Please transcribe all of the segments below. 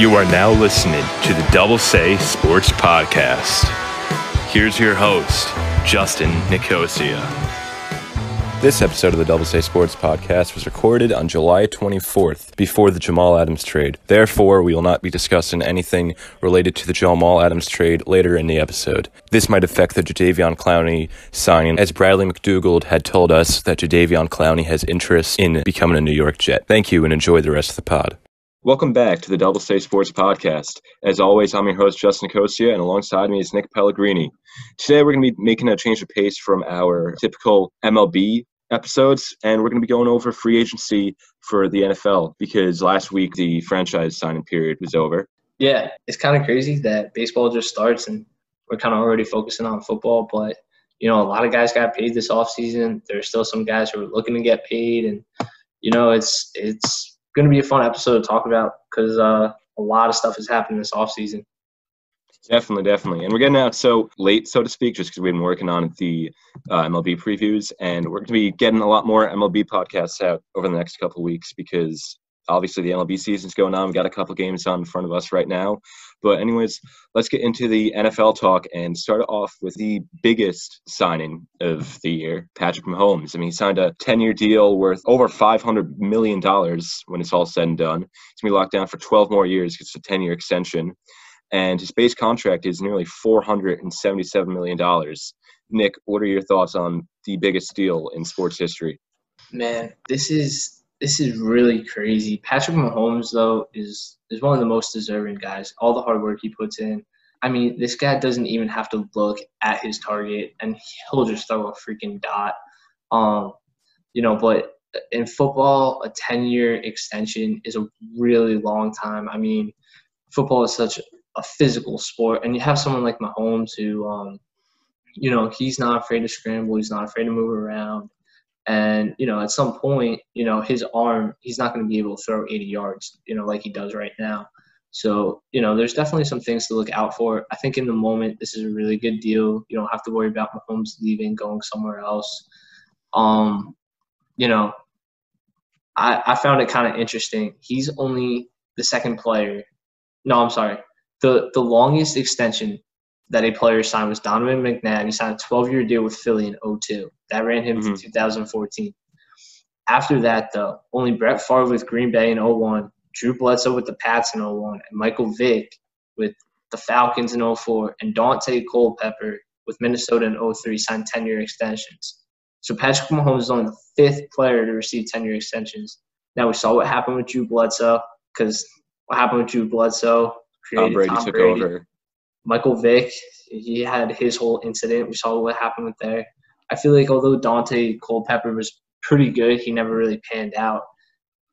You are now listening to the Double Say Sports Podcast. Here's your host, Justin Nicosia. This episode of the Double Say Sports Podcast was recorded on July 24th, before the Jamal Adams trade. Therefore, we will not be discussing anything related to the Jamal Adams trade later in the episode. This might affect the Jadeveon Clowney signing, as Bradley McDougald had told us that Jadeveon Clowney has interest in becoming a New York Jet. Thank you and enjoy the rest of the pod. Welcome back to the Double Say Sports Podcast. As always, I'm your host, Justin Nicosia, and alongside me is Nick Pellegrini. Today, we're going to be making a change of pace from our typical MLB episodes, and we're going to be going over free agency for the NFL because last week the franchise signing period was over. Yeah, it's kind of crazy that baseball just starts and we're kind of already focusing on football, but you know, a lot of guys got paid this offseason. There's still some guys who are looking to get paid, and you know, it's it's going to be a fun episode to talk about because uh, a lot of stuff has happened this offseason. Definitely, definitely. And we're getting out so late, so to speak, just because we've been working on the uh, MLB previews. And we're going to be getting a lot more MLB podcasts out over the next couple weeks because obviously the MLB season's going on. We've got a couple games on in front of us right now. But, anyways, let's get into the NFL talk and start off with the biggest signing of the year, Patrick Mahomes. I mean, he signed a 10 year deal worth over $500 million when it's all said and done. He's going to be locked down for 12 more years. It's a 10 year extension and his base contract is nearly $477 million. Nick, what are your thoughts on the biggest deal in sports history? Man, this is this is really crazy. Patrick Mahomes though is is one of the most deserving guys. All the hard work he puts in. I mean, this guy doesn't even have to look at his target and he'll just throw a freaking dot. Um, you know, but in football, a 10-year extension is a really long time. I mean, football is such a physical sport, and you have someone like Mahomes who, um, you know, he's not afraid to scramble, he's not afraid to move around, and you know, at some point, you know, his arm, he's not going to be able to throw 80 yards, you know, like he does right now. So, you know, there's definitely some things to look out for. I think in the moment, this is a really good deal. You don't have to worry about Mahomes leaving, going somewhere else. Um, you know, I, I found it kind of interesting. He's only the second player. No, I'm sorry the the longest extension that a player signed was Donovan McNabb. He signed a 12 year deal with Philly in 02. That ran him mm-hmm. to 2014. After that, though, only Brett Favre with Green Bay in 01, Drew Bledsoe with the Pats in 01, and Michael Vick with the Falcons in 04, and Daunte Culpepper with Minnesota in 03 signed 10 year extensions. So Patrick Mahomes is only the fifth player to receive 10 year extensions. Now we saw what happened with Drew Bledsoe because what happened with Drew Bledsoe created Tom Brady Tom took Brady. Michael Vick, he had his whole incident. We saw what happened with there. I feel like although Daunte Culpepper was pretty good, he never really panned out.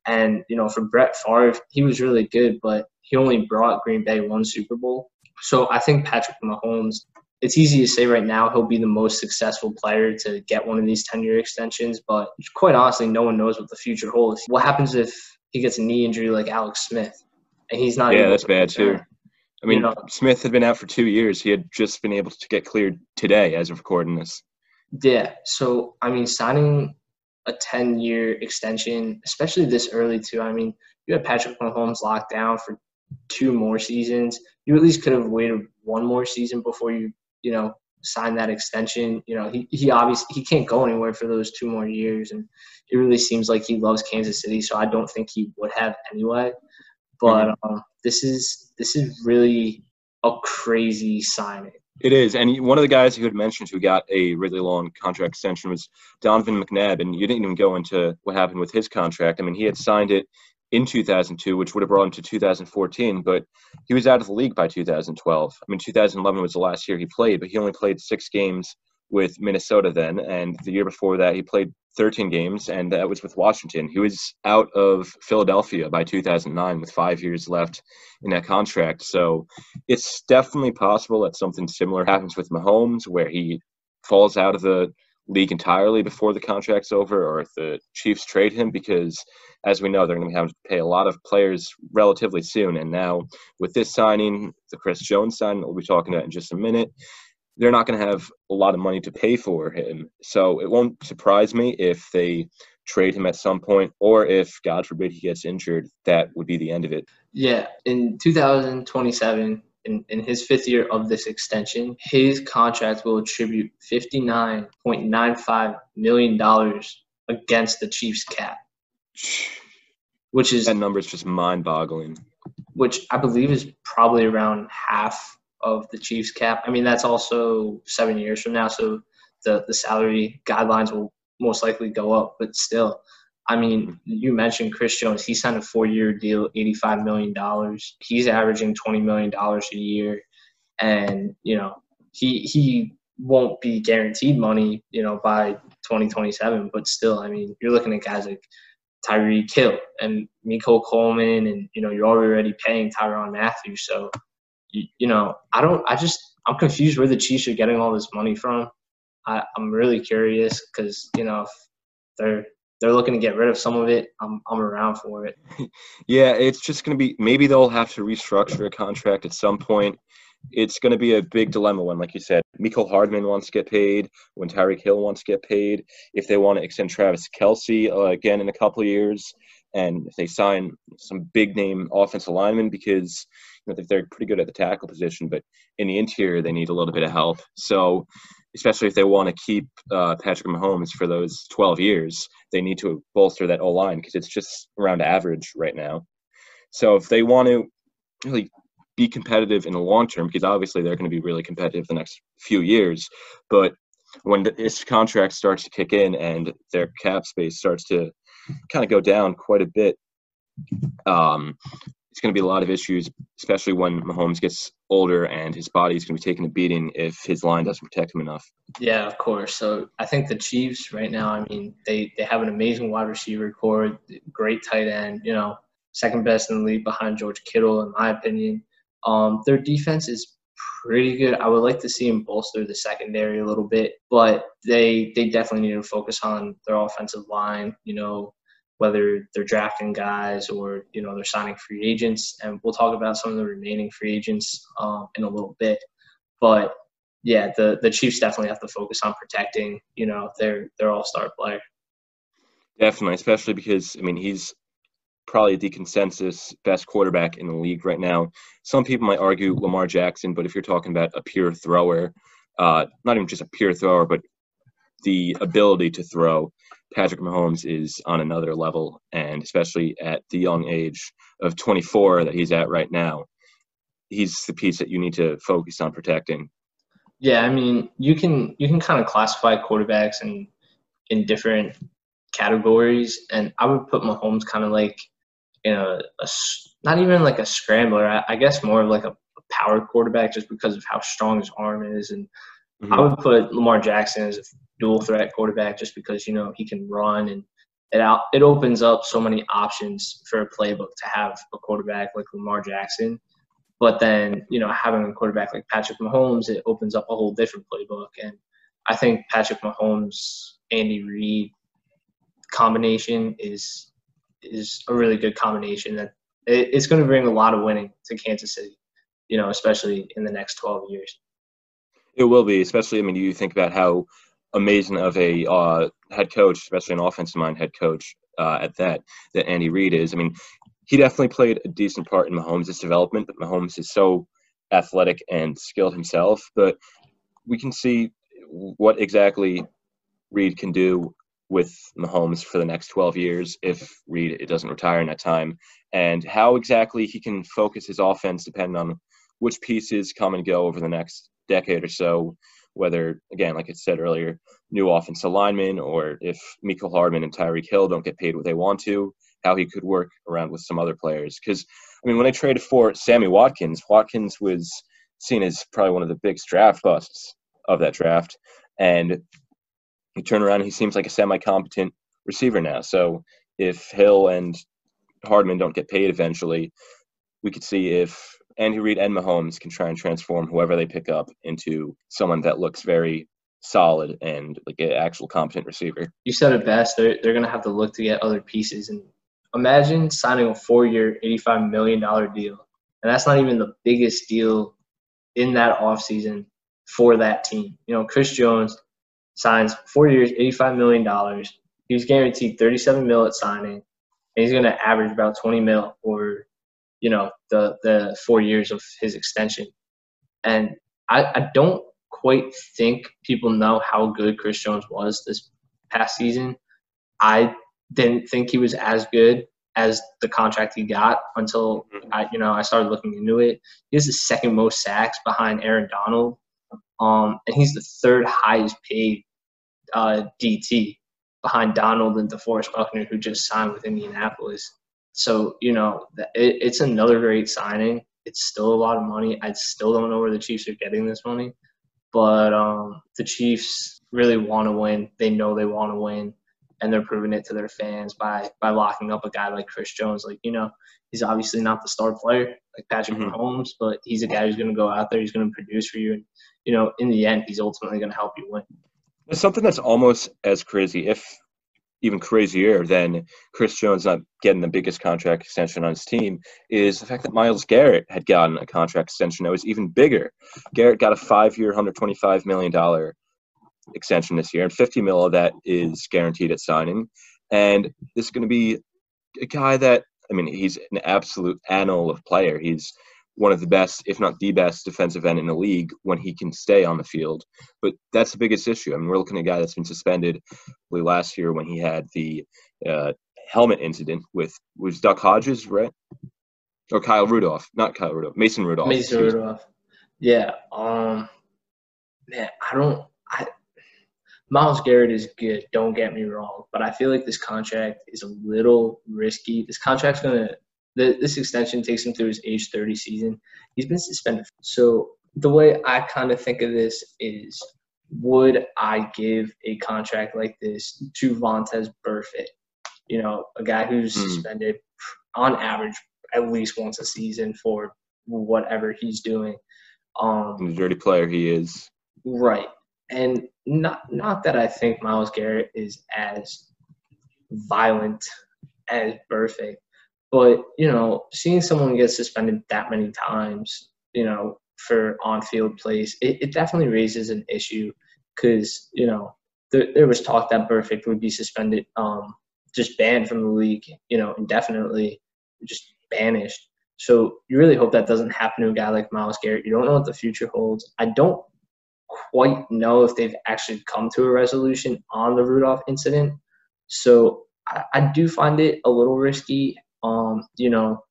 And you know, for Brett Favre, he was really good, but he only brought Green Bay one Super Bowl. So I think Patrick Mahomes. It's easy to say right now he'll be the most successful player to get one of these 10 year extensions, but quite honestly, no one knows what the future holds. What happens if he gets a knee injury like Alex Smith? and he's not. Yeah, that's bad too. I mean, Smith had been out for two years. He had just been able to get cleared today, as of recording this. Yeah. So I mean, signing a ten-year extension, especially this early too. I mean, you had Patrick Mahomes locked down for two more seasons. You at least could have waited one more season before you, you know, sign that extension. You know, he he obviously he can't go anywhere for those two more years, and it really seems like he loves Kansas City. So I don't think he would have anyway. But mm-hmm. um, this is this is really a crazy signing. It is, and one of the guys who had mentioned who got a really long contract extension was Donovan McNabb, and you didn't even go into what happened with his contract. I mean, he had signed it in 2002, which would have brought him to 2014, but he was out of the league by 2012. I mean, 2011 was the last year he played, but he only played six games with Minnesota then, and the year before that he played 13 games, and that was with Washington. He was out of Philadelphia by 2009 with five years left in that contract. So it's definitely possible that something similar happens with Mahomes, where he falls out of the league entirely before the contract's over, or if the Chiefs trade him, because as we know, they're going to have to pay a lot of players relatively soon. And now with this signing, the Chris Jones signing, we'll be talking about in just a minute, they're not going to have a lot of money to pay for him. So it won't surprise me if they trade him at some point, or if, God forbid, he gets injured, that would be the end of it. Yeah, in 2027, in, in his fifth year of this extension, his contract will attribute $59.95 million against the Chiefs cap, which is that number is just mind-boggling. Which I believe is probably around half of the Chiefs cap. I mean, that's also seven years from now, so the the salary guidelines will most likely go up, but still. I mean, you mentioned Chris Jones. He signed a four-year deal, eighty-five million dollars. He's averaging twenty million dollars a year, and you know he he won't be guaranteed money, you know, by twenty twenty-seven. But still, I mean, you're looking at guys like Tyreek Hill and Mecole Coleman, and you know, you're already paying Tyrann Mathieu. So, you, you know, I don't. I just I'm confused where the Chiefs are getting all this money from. I, I'm really curious because you know if they're they're looking to get rid of some of it, I'm I'm around for it. yeah, it's just going to be maybe they'll have to restructure a contract at some point. It's going to be a big dilemma when, like you said, Mecole Hardman wants to get paid, when Tyreek Hill wants to get paid, if they want to extend Travis Kelce uh, again in a couple years, and if they sign some big name offensive linemen because they're pretty good at the tackle position, but in the interior they need a little bit of help. So especially if they want to keep uh, Patrick Mahomes for those 12 years, they need to bolster that O line because it's just around average right now. So if they want to really be competitive in the long term, because obviously they're going to be really competitive the next few years, but when this contract starts to kick in and their cap space starts to kind of go down quite a bit, um, it's going to be a lot of issues, especially when Mahomes gets older and his body is going to be taking a beating if his line doesn't protect him enough. Yeah, of course. So I think the Chiefs right now, I mean, they, they have an amazing wide receiver core, great tight end, you know, second best in the league behind George Kittle, in my opinion. Um, their defense is pretty good. I would like to see them bolster the secondary a little bit, but they they definitely need to focus on their offensive line. You know, whether they're drafting guys or you know they're signing free agents, and we'll talk about some of the remaining free agents um, in a little bit. But yeah, the the Chiefs definitely have to focus on protecting you know their their all star player. Definitely, especially because I mean he's probably the consensus best quarterback in the league right now. Some people might argue Lamar Jackson, but if you're talking about a pure thrower, uh, not even just a pure thrower, but the ability to throw, Patrick Mahomes is on another level, and especially at the young age of 24 that he's at right now, he's the piece that you need to focus on protecting. Yeah, I mean, you can you can kind of classify quarterbacks in in different categories, and I would put Mahomes kind of like in a, a not even like a scrambler. I, I guess more of like a, power quarterback, just because of how strong his arm is, and mm-hmm. I would put Lamar Jackson as a dual threat quarterback just because you know he can run and it out it opens up so many options for a playbook to have a quarterback like Lamar Jackson. But then, you know, having a quarterback like Patrick Mahomes, it opens up a whole different playbook. And I think Patrick Mahomes, Andy Reid combination is is a really good combination that it, it's going to bring a lot of winning to Kansas City, you know, especially in the next 12 years. It will be, especially. I mean, you think about how amazing of a uh, head coach, especially an offensive mind head coach uh, at that, that Andy Reid is. I mean, he definitely played a decent part in Mahomes' development, but Mahomes is so athletic and skilled himself. But we can see what exactly Reid can do with Mahomes for the next 12 years if Reid doesn't retire in that time, and how exactly he can focus his offense depending on which pieces come and go over the next decade or so whether, again, like I said earlier, new offensive linemen or if Mecole Hardman and Tyreek Hill don't get paid what they want to, how he could work around with some other players. Because, I mean, when I traded for Sammy Watkins, Watkins was seen as probably one of the biggest draft busts of that draft. And you turn around, and he seems like a semi competent receiver now. So if Hill and Hardman don't get paid eventually, we could see if Andy Reid and Mahomes can try and transform whoever they pick up into someone that looks very solid and like an actual competent receiver. You said it best. They're, they're going to have to look to get other pieces. And imagine signing a four year, $85 million deal. And that's not even the biggest deal in that offseason for that team. You know, Chris Jones signs four years, $85 million. He was guaranteed 37 mil at signing. And he's going to average about 20 mil or you know, the the four years of his extension. And I, I don't quite think people know how good Chris Jones was this past season. I didn't think he was as good as the contract he got until mm-hmm. I, you know, I started looking into it. He has the second most sacks behind Aaron Donald, um, and he's the third highest paid uh, DT behind Donald and DeForest Buckner, who just signed with Indianapolis. So you know, it, it's another great signing. It's still a lot of money. I still don't know where the Chiefs are getting this money, but um, the Chiefs really want to win. They know they want to win and they're proving it to their fans by by locking up a guy like Chris Jones. Like you know, he's obviously not the star player like Patrick mm-hmm. Mahomes, but he's a guy who's going to go out there. He's going to produce for you, and you know, in the end, he's ultimately going to help you win. There's something that's almost as crazy, if even crazier than Chris Jones not getting the biggest contract extension on his team is the fact that Myles Garrett had gotten a contract extension that was even bigger. Garrett got a five-year, $125 million extension this year, and 50 mil of that is guaranteed at signing. And this is going to be a guy that I mean, he's an absolute animal of player. He's one of the best, if not the best, defensive end in the league when he can stay on the field. But that's the biggest issue. I mean, we're looking at a guy that's been suspended last year when he had the uh, helmet incident with was Duck Hodges, right? Or Kyle Rudolph, not Kyle Rudolph, Mason Rudolph. Mason Rudolph. Yeah. Um. Man, I don't. I Myles Garrett is good, don't get me wrong, but I feel like this contract is a little risky. This contract's gonna this extension takes him through his age 30 season. He's been suspended. So the way I kind of think of this is would I give a contract like this to Vontaze Burfict? You know, a guy who's mm. suspended on average at least once a season for whatever he's doing. Um, the dirty player he is. Right and not not that I think Myles Garrett is as violent as Burfict, but you know, seeing someone get suspended that many times, you know, for on-field plays, it, it definitely raises an issue because you know there, there was talk that Burfict would be suspended, um, just banned from the league, you know, indefinitely, just banished. So you really hope that doesn't happen to a guy like Myles Garrett. You don't know what the future holds. I don't quite know if they've actually come to a resolution on the Rudolph incident. So I, I do find it a little risky. Um, you know,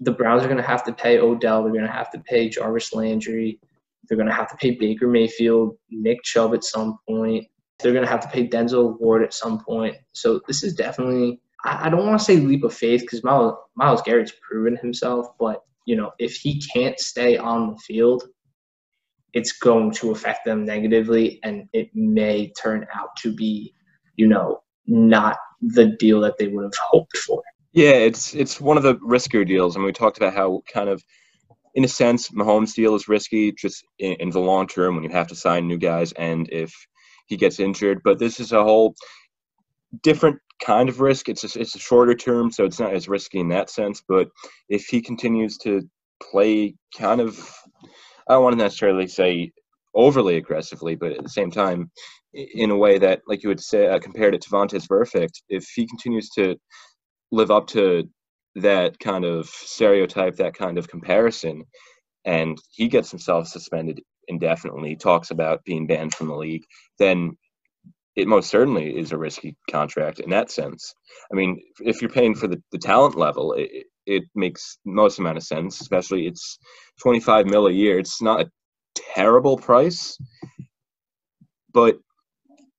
the Browns are going to have to pay Odell. They're going to have to pay Jarvis Landry. They're going to have to pay Baker Mayfield, Nick Chubb at some point. They're going to have to pay Denzel Ward at some point. So this is definitely, I, don't want to say leap of faith because Myles, Myles Garrett's proven himself. But, you know, if he can't stay on the field, it's going to affect them negatively and it may turn out to be, you know, not the deal that they would have hoped for. Yeah, it's it's one of the riskier deals. I mean, we talked about how kind of, in a sense, Mahomes' deal is risky just in, in the long term when you have to sign new guys and if he gets injured. But this is a whole different kind of risk. It's a, it's a shorter term, so it's not as risky in that sense. But if he continues to play kind of I don't want to necessarily say overly aggressively, but at the same time, in a way that, like you would say, uh, compared it to Vontaze Burfict, if he continues to live up to that kind of stereotype, that kind of comparison, and he gets himself suspended indefinitely, talks about being banned from the league, then it most certainly is a risky contract in that sense. I mean, if you're paying for the, the talent level, it, it makes most amount of sense. Especially it's 25 mil a year. It's not a terrible price, but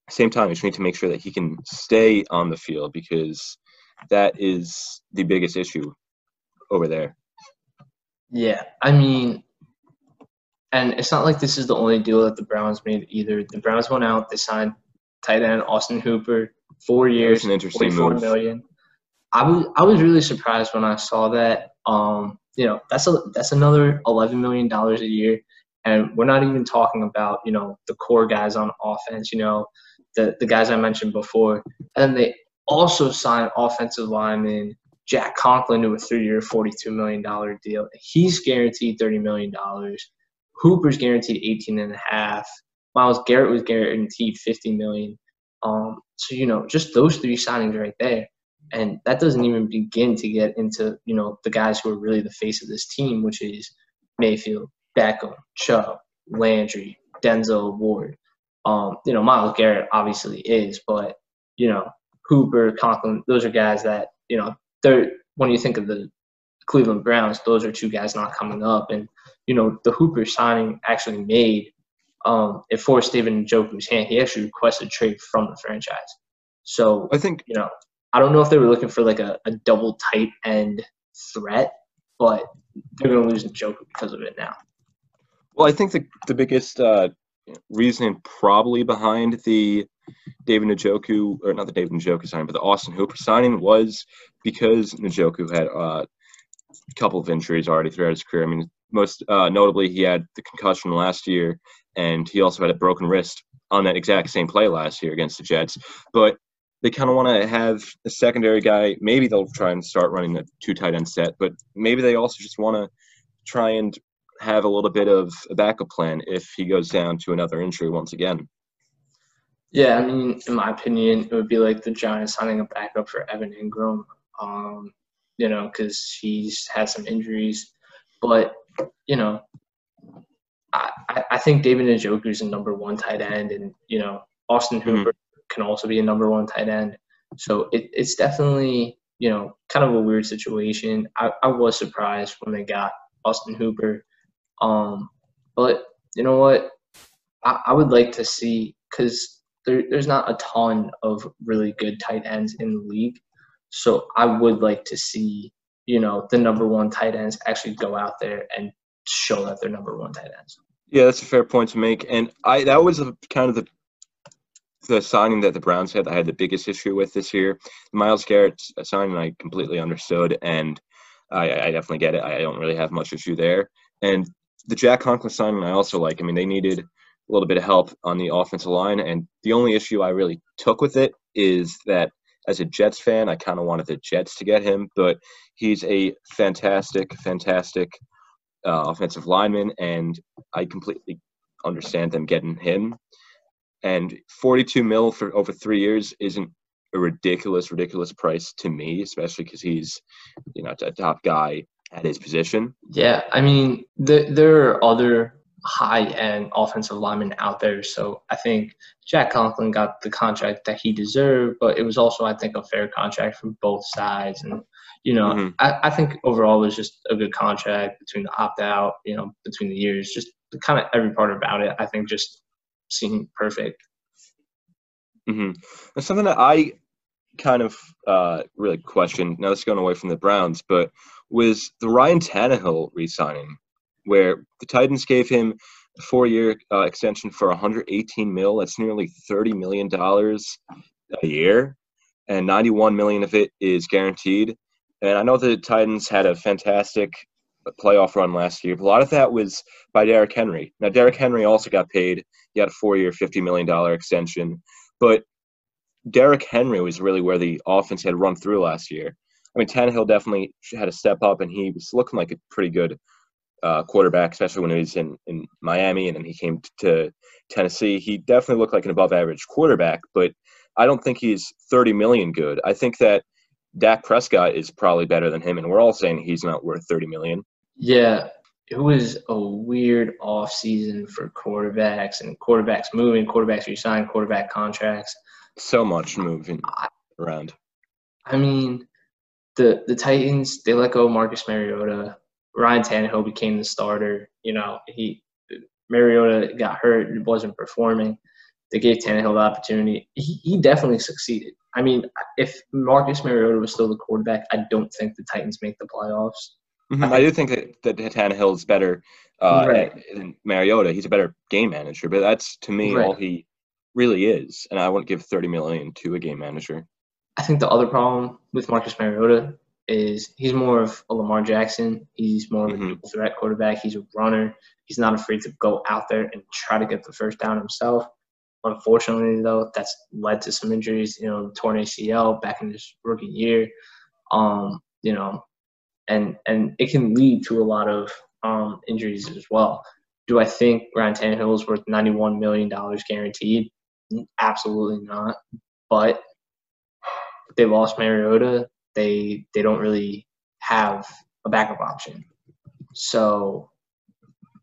same time, you just need to make sure that he can stay on the field because that is the biggest issue over there. Yeah, I mean, and it's not like this is the only deal that the Browns made either. The Browns went out, they signed tight end Austin Hooper, four years, an interesting move. Million. I was I was really surprised when I saw that. Um, you know, that's a that's another eleven million dollars a year, and we're not even talking about you know the core guys on offense. You know, the the guys I mentioned before, and they also signed offensive lineman Jack Conklin to a three-year, forty-two million dollar deal. He's guaranteed thirty million dollars. Hooper's guaranteed eighteen and a half. Myles Garrett was guaranteed fifty million. Um, so you know, just those three signings right there And that doesn't even begin to get into, you know, the guys who are really the face of this team, which is Mayfield, Beckham, Chubb, Landry, Denzel Ward. Um, you know, Myles Garrett obviously is, but you know, Hooper, Conklin, those are guys that, you know, they're when you think of the Cleveland Browns, those are two guys not coming up. And, you know, the Hooper signing actually made um, it forced David Njoku's hand. He actually requested trade from the franchise. So I think you know, I don't know if they were looking for like a, a double tight end threat, but they're going to lose Njoku because of it now. Well, I think the the biggest uh, reason probably behind the David Njoku, or not the David Njoku signing, but the Austin Hooper signing was because Njoku had uh, a couple of injuries already throughout his career. I mean, most uh, notably, he had the concussion last year, and he also had a broken wrist on that exact same play last year against the Jets. But they kind of want to have a secondary guy. Maybe they'll try and start running a two tight end set, but maybe they also just want to try and have a little bit of a backup plan if he goes down to another injury once again. Yeah, I mean, in my opinion, it would be like the Giants signing a backup for Evan Engram. Um, you know, because he's had some injuries, but you know, I, I think David Njoku is a number one tight end, and you know, Austin mm-hmm. Hooper mm-hmm. can also be a number one tight end. So it, it's definitely you know kind of a weird situation. I, I was surprised when they got Austin Hooper, um, but you know what? I, I would like to see because there, there's not a ton of really good tight ends in the league. So I would like to see, you know, the number one tight ends actually go out there and show that they're number one tight ends. Yeah, that's a fair point to make. And I that was a, kind of the the signing that the Browns had that I had the biggest issue with this year. Myles Garrett signing I completely understood and I, I definitely get it. I don't really have much issue there. And the Jack Conklin signing I also like. I mean, they needed a little bit of help on the offensive line, and the only issue I really took with it is that as a Jets fan, I kind of wanted the Jets to get him, but he's a fantastic, fantastic uh, offensive lineman, and I completely understand them getting him. And 42 mil for over three years isn't a ridiculous, ridiculous price to me, especially because he's, you know, a top guy at his position. Yeah, I mean, the, there are other high end offensive linemen out there. So I think Jack Conklin got the contract that he deserved, but it was also, I think, a fair contract for both sides. And, you know, mm-hmm. I, I think overall it was just a good contract between the opt out, you know, between the years, just kind of every part about it, I think just seemed perfect. Mm-hmm. That's something that I kind of uh, really questioned. Now, this is going away from the Browns, but was the Ryan Tannehill re signing where the Titans gave him a four-year uh, extension for 118 mil. That's nearly 30 million dollars a year, and 91 million of it is guaranteed. And I know the Titans had a fantastic playoff run last year, but a lot of that was by Derrick Henry. Now, Derrick Henry also got paid. He had a four-year, 50 million dollar extension, but Derrick Henry was really where the offense had run through last year. I mean, Tannehill definitely had to step up, and he was looking like a pretty good uh, quarterback, especially when he was in, in Miami and then he came to Tennessee. He definitely looked like an above average quarterback, but I don't think he's 30 million good. I think that Dak Prescott is probably better than him, and we're all saying he's not worth 30 million. Yeah, it was a weird off season for quarterbacks and quarterbacks moving, quarterbacks resigning, quarterback contracts. So much moving around. I mean, the the Titans they let go Marcus Mariota. Ryan Tannehill became the starter. You know, he Mariota got hurt and wasn't performing. They gave Tannehill the opportunity. He, he definitely succeeded. I mean, if Marcus Mariota was still the quarterback, I don't think the Titans make the playoffs. Mm-hmm. I, do think that, that Tannehill is better uh, right. than Mariota. He's a better game manager, but that's to me right. all he really is. And I wouldn't give thirty million to a game manager. I think the other problem with Marcus Mariota is he's more of a Lamar Jackson. He's more of mm-hmm. a threat quarterback. He's a runner. He's not afraid to go out there and try to get the first down himself. Unfortunately, though, that's led to some injuries. You know, torn ACL back in his rookie year. Um, you know, and and it can lead to a lot of um, injuries as well. Do I think Ryan Tannehill is worth ninety-one million dollars guaranteed? Absolutely not. But they lost Mariota. They they don't really have a backup option. So,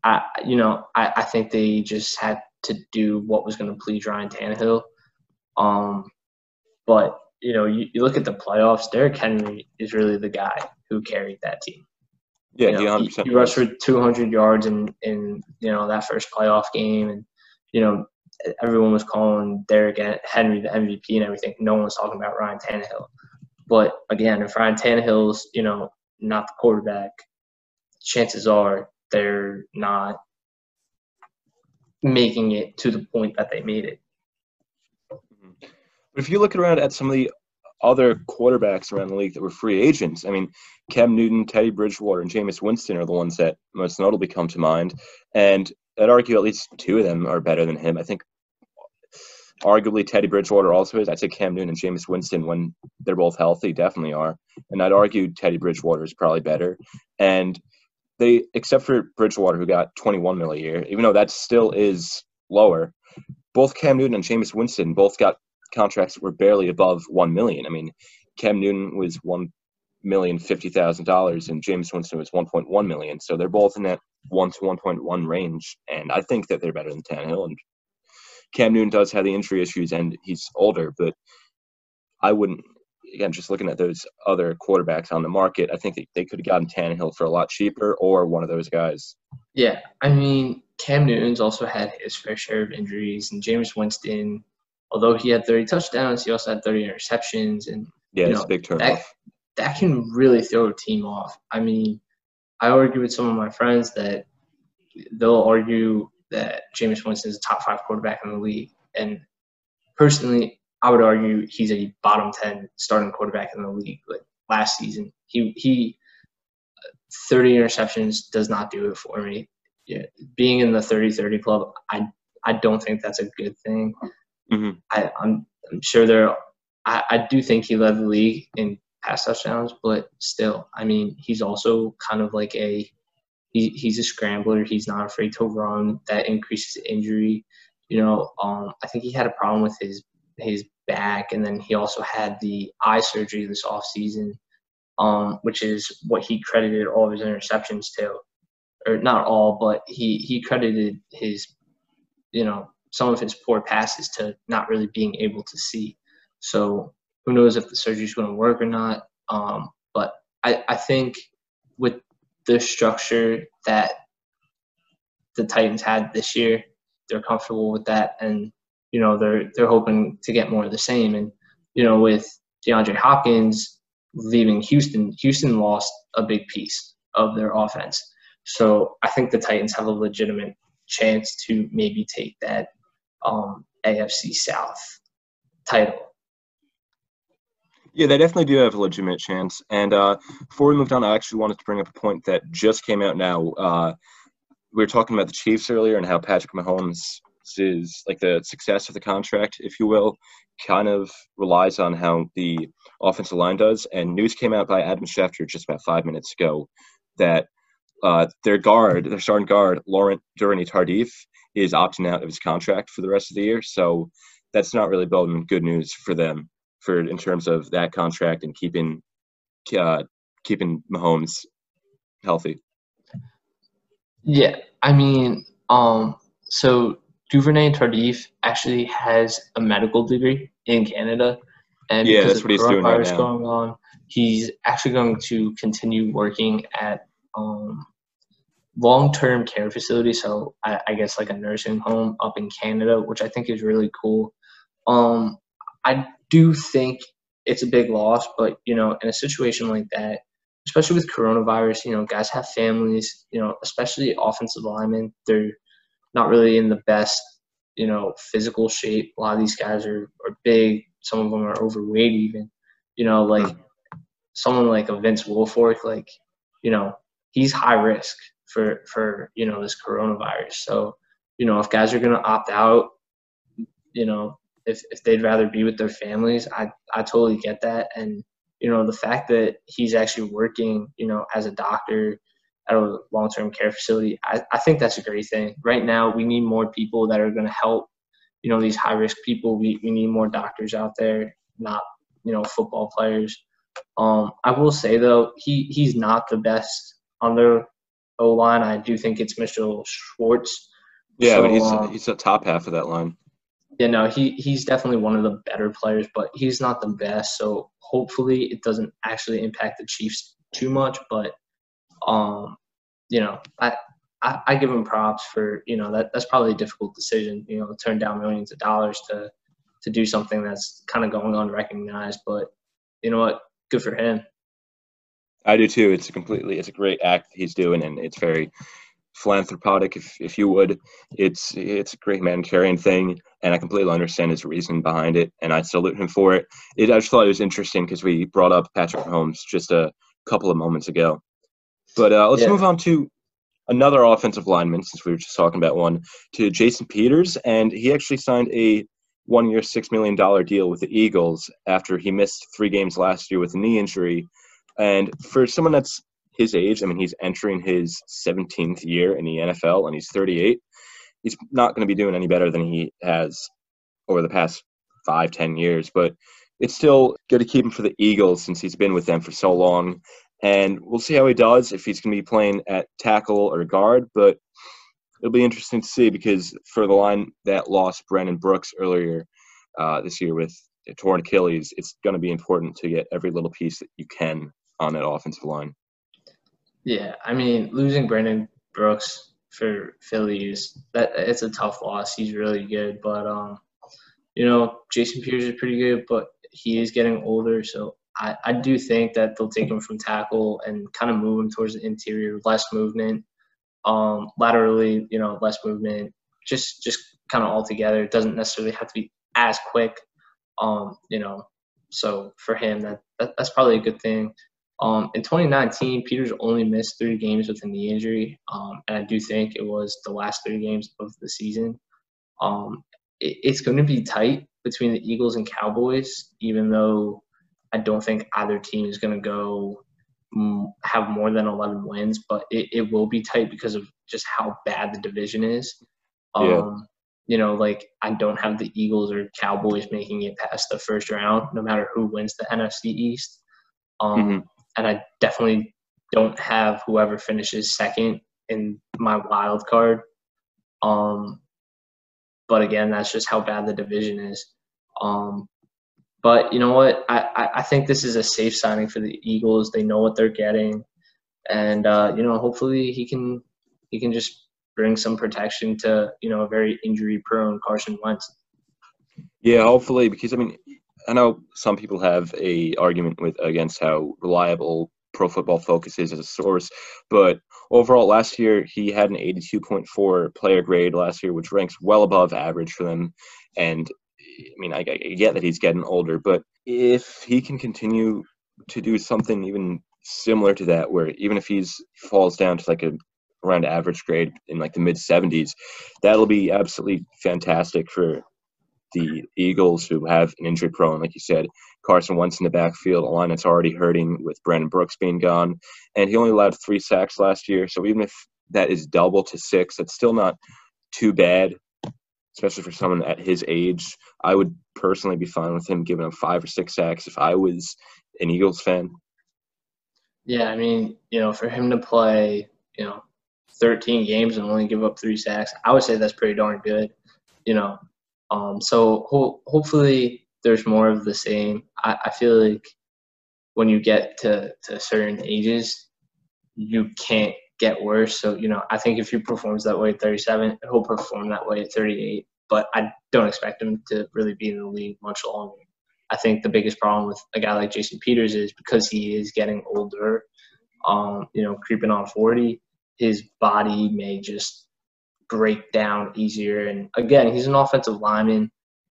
I you know I, I think they just had to do what was going to please Ryan Tannehill. Um, but you know you, you look at the playoffs. Derrick Henry is really the guy who carried that team. Yeah, you know, he he, 100% he rushed for 200 yards in in you know that first playoff game, and you know everyone was calling Derrick Henry the MVP and everything. No one was talking about Ryan Tannehill. But again, if Ryan Tannehill's you know not the quarterback, chances are they're not making it to the point that they made it. Mm-hmm. But if you look around at some of the other quarterbacks around the league that were free agents, I mean, Cam Newton, Teddy Bridgewater, and Jameis Winston are the ones that most notably come to mind. And I'd argue at least two of them are better than him. I think arguably Teddy Bridgewater also is. I'd say Cam Newton and Jameis Winston, when they're both healthy, definitely are. And I'd argue Teddy Bridgewater is probably better. And they, except for Bridgewater, who got 21 mil a year, even though that still is lower, both Cam Newton and Jameis Winston both got contracts that were barely above one million. I mean, Cam Newton was one million fifty thousand dollars, and Jameis Winston was one point one million. So they're both in that one to one point one range, and I think that they're better than Tannehill. And Cam Newton does have the injury issues, and he's older, but I wouldn't. Again, just looking at those other quarterbacks on the market, I think they, they could have gotten Tannehill for a lot cheaper, or one of those guys. Yeah, I mean, Cam Newton's also had his fair share of injuries, and Jameis Winston, although he had 30 touchdowns, he also had 30 interceptions, and Yeah, You it's know, a big turnoff. that that can really throw a team off. I mean, I argue with some of my friends that they'll argue that Jameis Winston is a top five quarterback in the league, and personally, I would argue he's a bottom ten starting quarterback in the league. Like last season, he he. 30 interceptions does not do it for me. Yeah, being in the 30-30 club, I I don't think that's a good thing. Mhm. I, I'm I'm sure there. I, I do think he led the league in pass touchdowns, but still, I mean, he's also kind of like a he, he's a scrambler. He's not afraid to run. That increases injury. You know, um, I think he had a problem with his his back, and then he also had the eye surgery this off season, um, which is what he credited all of his interceptions to, or not all, but he he credited his, you know, some of his poor passes to not really being able to see. So who knows if the surgery is going to work or not? Um, but I, I think with the structure that the Titans had this year, they're comfortable with that, and you know they're they're hoping to get more of the same. And you know with DeAndre Hopkins leaving Houston, Houston lost a big piece of their offense. So I think the Titans have a legitimate chance to maybe take that um, AFC South title. Yeah, they definitely do have a legitimate chance. And uh, before we move on, I actually wanted to bring up a point that just came out now. Uh, we were talking about the Chiefs earlier and how Patrick Mahomes is like the success of the contract, if you will, kind of relies on how the offensive line does. And news came out by Adam Schefter just about five minutes ago that uh, their guard, their starting guard, Laurent Duvernay Tardif, is opting out of his contract for the rest of the year. So that's not really boding good news for them for in terms of that contract and keeping uh, keeping Mahomes healthy. Yeah, I mean, um, so Duvernay Tardif actually has a medical degree in Canada, and Yeah, because that's of what he's doing right coronavirus now. going on, he's actually going to continue working at um, long-term care facility. So I, I guess like a nursing home up in Canada, which I think is really cool. Um, I do think it's a big loss, but you know, in a situation like that, especially with coronavirus, you know, guys have families, you know, especially offensive linemen, they're not really in the best, you know, physical shape. A lot of these guys are, are big, some of them are overweight even. You know, like hmm. someone like a Vince Wilfork, like, you know, he's high risk for for, you know, this coronavirus. So, you know, if guys are gonna opt out, you know, if, if they'd rather be with their families, I, I totally get that. And, you know, the fact that he's actually working, you know, as a doctor at a long term care facility, I, I think that's a great thing. Right now, we need more people that are going to help, you know, these high risk people. We, we need more doctors out there, not you know football players. Um, I will say though, he he's not the best on their O line. I do think it's Mitchell Schwartz. Yeah, so, but he's um, he's the top half of that line. Yeah, no, he he's definitely one of the better players, but he's not the best. So hopefully, it doesn't actually impact the Chiefs too much. But um, you know, I, I, I give him props for you know that that's probably a difficult decision. You know, turn down millions of dollars to to do something that's kind of going unrecognized. But you know what? Good for him. I do too. It's a completely, it's a great act he's doing, and it's very philanthropic, if if you would. It's it's a great humanitarian thing, and I completely understand his reason behind it, and I salute him for it. it I just thought it was interesting because we brought up Patrick Holmes just a couple of moments ago. But uh, let's yeah. move on to another offensive lineman, since we were just talking about one, to Jason Peters, and he actually signed a one-year, six million dollar deal with the Eagles after he missed three games last year with a knee injury. And for someone that's his age, I mean, he's entering his 17th year in the NFL and he's 38. He's not going to be doing any better than he has over the past five, ten years, but it's still good to keep him for the Eagles since he's been with them for so long. And we'll see how he does if he's going to be playing at tackle or guard, but it'll be interesting to see because for the line that lost Brandon Brooks earlier uh, this year with torn Achilles, it's going to be important to get every little piece that you can on that offensive line. Yeah, I mean, losing Brandon Brooks for Phillies that it's a tough loss. He's really good, but um, you know, Jason Peters is pretty good, but he is getting older, so I, I do think that they'll take him from tackle and kind of move him towards the interior, less movement, um, laterally, you know, less movement, just just kind of all together. It doesn't necessarily have to be as quick, um, you know. So for him, that, that that's probably a good thing. Um, in 2019, Peters only missed three games with a knee injury, um, and I do think it was the last three games of the season. Um, it, it's going to be tight between the Eagles and Cowboys, even though I don't think either team is going to go mm, have more than 11 wins, but it, it will be tight because of just how bad the division is. Yeah. Um, you know, like I don't have the Eagles or Cowboys making it past the first round, no matter who wins the NFC East. Um, mm-hmm and I definitely don't have whoever finishes second in my wild card. Um, but again, that's just how bad the division is. Um, but you know what? I, I think this is a safe signing for the Eagles. They know what they're getting, and uh, you know, hopefully he can he can just bring some protection to you know a very injury prone Carson Wentz. Yeah, hopefully, because I mean, I know some people have a argument with against how reliable Pro Football Focus is as a source, but overall, last year he had an 82.4 player grade last year, which ranks well above average for them. And I mean, I, I get that he's getting older, but if he can continue to do something even similar to that, where even if he's falls down to like a around average grade in like the mid 70s, that'll be absolutely fantastic for the Eagles, who have an injury prone, like you said, Carson Wentz in the backfield, a line that's already hurting with Brandon Brooks being gone, and he only allowed three sacks last year. So even if that is double to six, that's still not too bad, especially for someone at his age. I would personally be fine with him giving up five or six sacks if I was an Eagles fan. Yeah, I mean, you know, for him to play, you know, 13 games and only give up three sacks, I would say that's pretty darn good. You know, um, so ho- hopefully there's more of the same. I, I feel like when you get to, to certain ages, you can't get worse. So, you know, I think if he performs that way at 37, he'll perform that way at 38. But I don't expect him to really be in the league much longer. I think the biggest problem with a guy like Jason Peters is because he is getting older, um, you know, creeping on 40, his body may just break down easier. And again, he's an offensive lineman.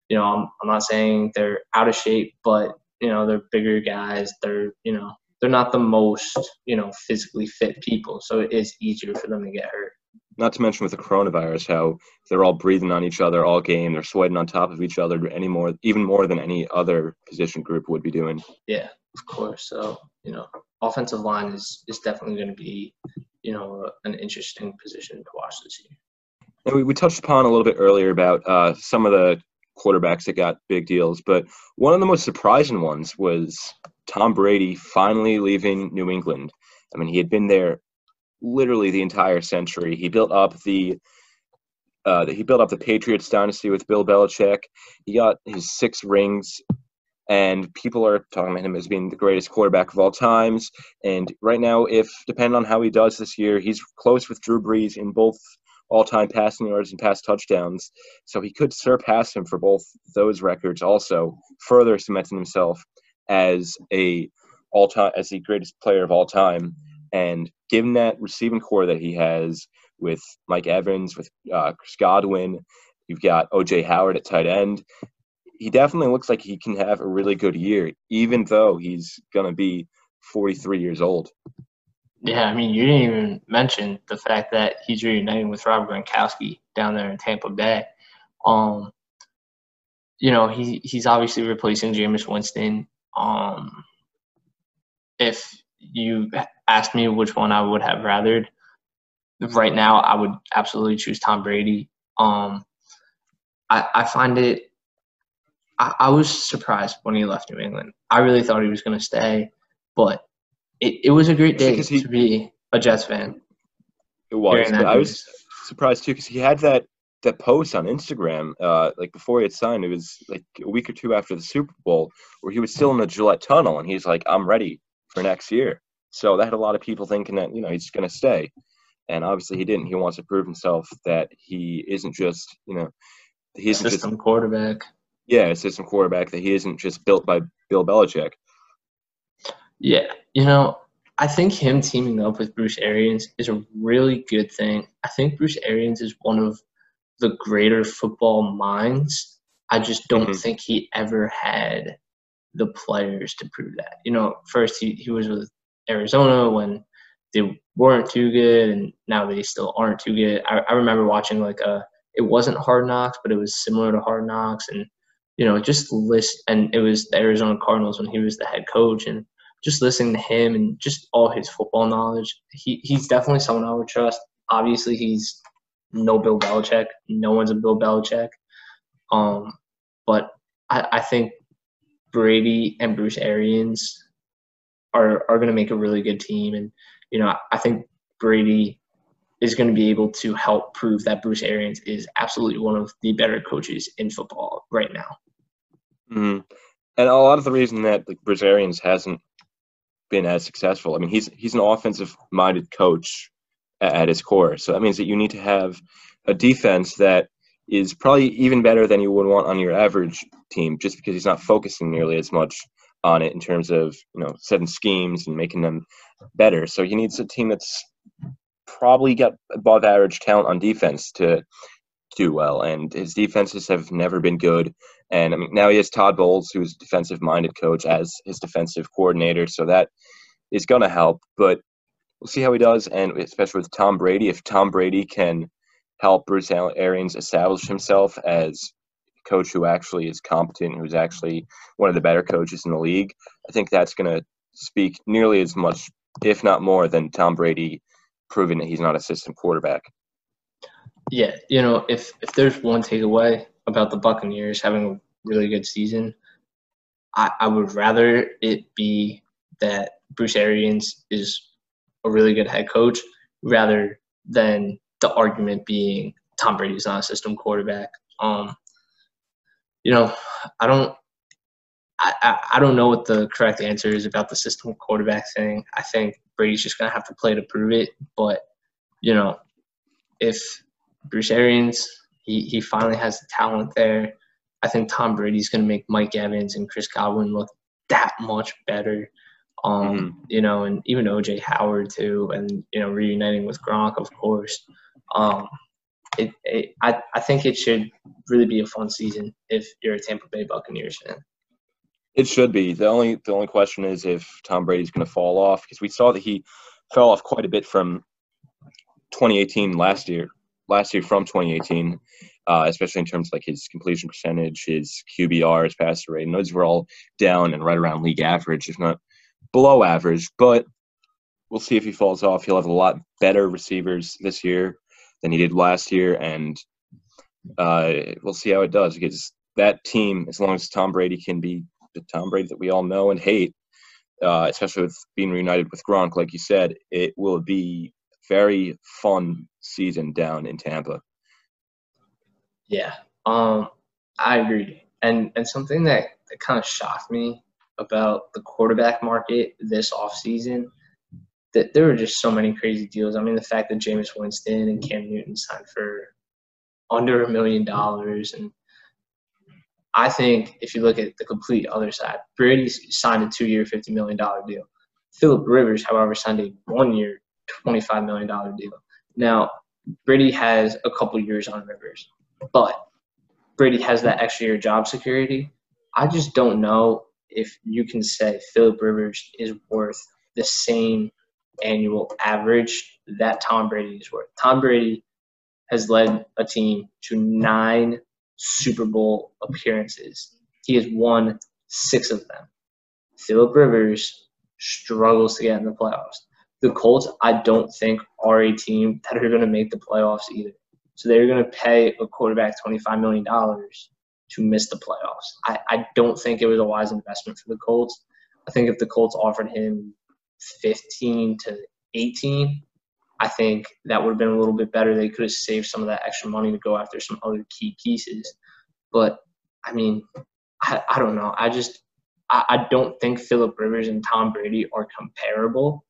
You know, I'm, I'm not saying they're out of shape, but you know, they're bigger guys. They're you know, they're not the most you know physically fit people, so it is easier for them to get hurt. Not to mention with the coronavirus, how they're all breathing on each other all game. They're sweating on top of each other any more, even more than any other position group would be doing. Yeah, of course. So you know, offensive line is is definitely going to be you know an interesting position to watch this year. And we, we touched upon a little bit earlier about uh, some of the quarterbacks that got big deals, but one of the most surprising ones was Tom Brady finally leaving New England. I mean, he had been there literally the entire century. He built up the uh, he built up the Patriots dynasty with Bill Belichick. He got his six rings, and people are talking about him as being the greatest quarterback of all times. And right now, if depending on how he does this year, he's close with Drew Brees in both all-time passing yards and pass touchdowns. So he could surpass him for both those records. Also, further cementing himself as a all-time as the greatest player of all time. And given that receiving corps that he has with Mike Evans, with uh, Chris Godwin, you've got OJ Howard at tight end. He definitely looks like he can have a really good year, even though he's going to be 43 years old. Yeah, I mean, you didn't even mention the fact that he's reuniting with Robert Gronkowski down there in Tampa Bay. Um, you know, he he's obviously replacing Jameis Winston. Um, if you asked me which one I would have rathered, right now I would absolutely choose Tom Brady. Um, I, I find it. I, I was surprised when he left New England. I really thought he was going to stay, but it, it was a great day he, to be a Jets fan. It was. I was surprised too because he had that that post on Instagram, uh, like before he had signed. It was like a week or two after the Super Bowl, where he was still in the Gillette Tunnel, and he's like, "I'm ready for next year." So that had a lot of people thinking that you know he's going to stay, and obviously he didn't. He wants to prove himself that he isn't just you know he isn't system just quarterback. Yeah, a system quarterback. That he isn't just built by Bill Belichick. Yeah, you know, I think him teaming up with Bruce Arians is a really good thing. I think Bruce Arians is one of the greater football minds. I just don't mm-hmm. think he ever had the players to prove that. You know, first he, he was with Arizona when they weren't too good, and now they still aren't too good. I, I remember watching like a, it wasn't Hard Knocks, but it was similar to Hard Knocks, and you know, just list, and it was the Arizona Cardinals when he was the head coach, and just listening to him and just all his football knowledge, he, he's definitely someone I would trust. Obviously, he's no Bill Belichick. No one's a Bill Belichick. Um, but I, I think Brady and Bruce Arians are are going to make a really good team, and you know I think Brady is going to be able to help prove that Bruce Arians is absolutely one of the better coaches in football right now. Mm-hmm. And a lot of the reason that like, Bruce Arians hasn't been as successful. I mean, he's he's an offensive minded coach at, at his core. So that means that you need to have a defense that is probably even better than you would want on your average team, just because he's not focusing nearly as much on it in terms of you know setting schemes and making them better. So he needs a team that's probably got above average talent on defense to do well. And his defenses have never been good. And I mean, now he has Todd Bowles, who's a defensive minded coach, as his defensive coordinator. So that is going to help. But we'll see how he does. And especially with Tom Brady, if Tom Brady can help Bruce Arians establish himself as a coach who actually is competent, who's actually one of the better coaches in the league, I think that's going to speak nearly as much, if not more, than Tom Brady proving that he's not a system quarterback yeah, you know, if if there's one takeaway about the Buccaneers having a really good season, I, I would rather it be that Bruce Arians is a really good head coach rather than the argument being Tom Brady's not a system quarterback. Um, you know, I don't I, I, don't know what the correct answer is about the system quarterback thing. I think Brady's just gonna have to play to prove it. But you know, if Bruce Arians, he, he finally has the talent there. I think Tom Brady's going to make Mike Evans and Chris Godwin look that much better. Um, mm-hmm. You know, and even OJ Howard too, and you know, reuniting with Gronk, of course. Um, it, it, I, I think it should really be a fun season if you're a Tampa Bay Buccaneers fan. It should be. The only the only question is if Tom Brady's going to fall off because we saw that he fell off quite a bit from 2018 last year last year from 2018, uh, especially in terms of like his completion percentage, his QBR, his passer rate, and those were all down and right around league average, if not below average. But we'll see if he falls off. He'll have a lot better receivers this year than he did last year, and uh, we'll see how it does because that team, as long as Tom Brady can be the Tom Brady that we all know and hate, uh, especially with being reunited with Gronk, like you said, it will be very fun season down in Tampa. Yeah, um, I agree. And and something that, that kind of shocked me about the quarterback market this offseason that there were just so many crazy deals. I mean, the fact that Jameis Winston and Cam Newton signed for under a million dollars, and I think if you look at the complete other side, Brady signed a two-year, fifty million dollar deal. Philip Rivers, however, signed a one-year, twenty-five million dollar deal. Now, Brady has a couple years on Rivers, but Brady has that extra year job security. I just don't know if you can say Philip Rivers is worth the same annual average that Tom Brady is worth. Tom Brady has led a team to nine Super Bowl appearances. He has won six of them. Philip Rivers struggles to get in the playoffs. The Colts, I don't think, are a team that are going to make the playoffs either. So they're going to pay a quarterback $25 million to miss the playoffs. I, I don't think it was a wise investment for the Colts. I think if the Colts offered him 15 to 18, I think that would have been a little bit better. They could have saved some of that extra money to go after some other key pieces. But I mean, I, I don't know. I just I, I don't think Philip Rivers and Tom Brady are comparable.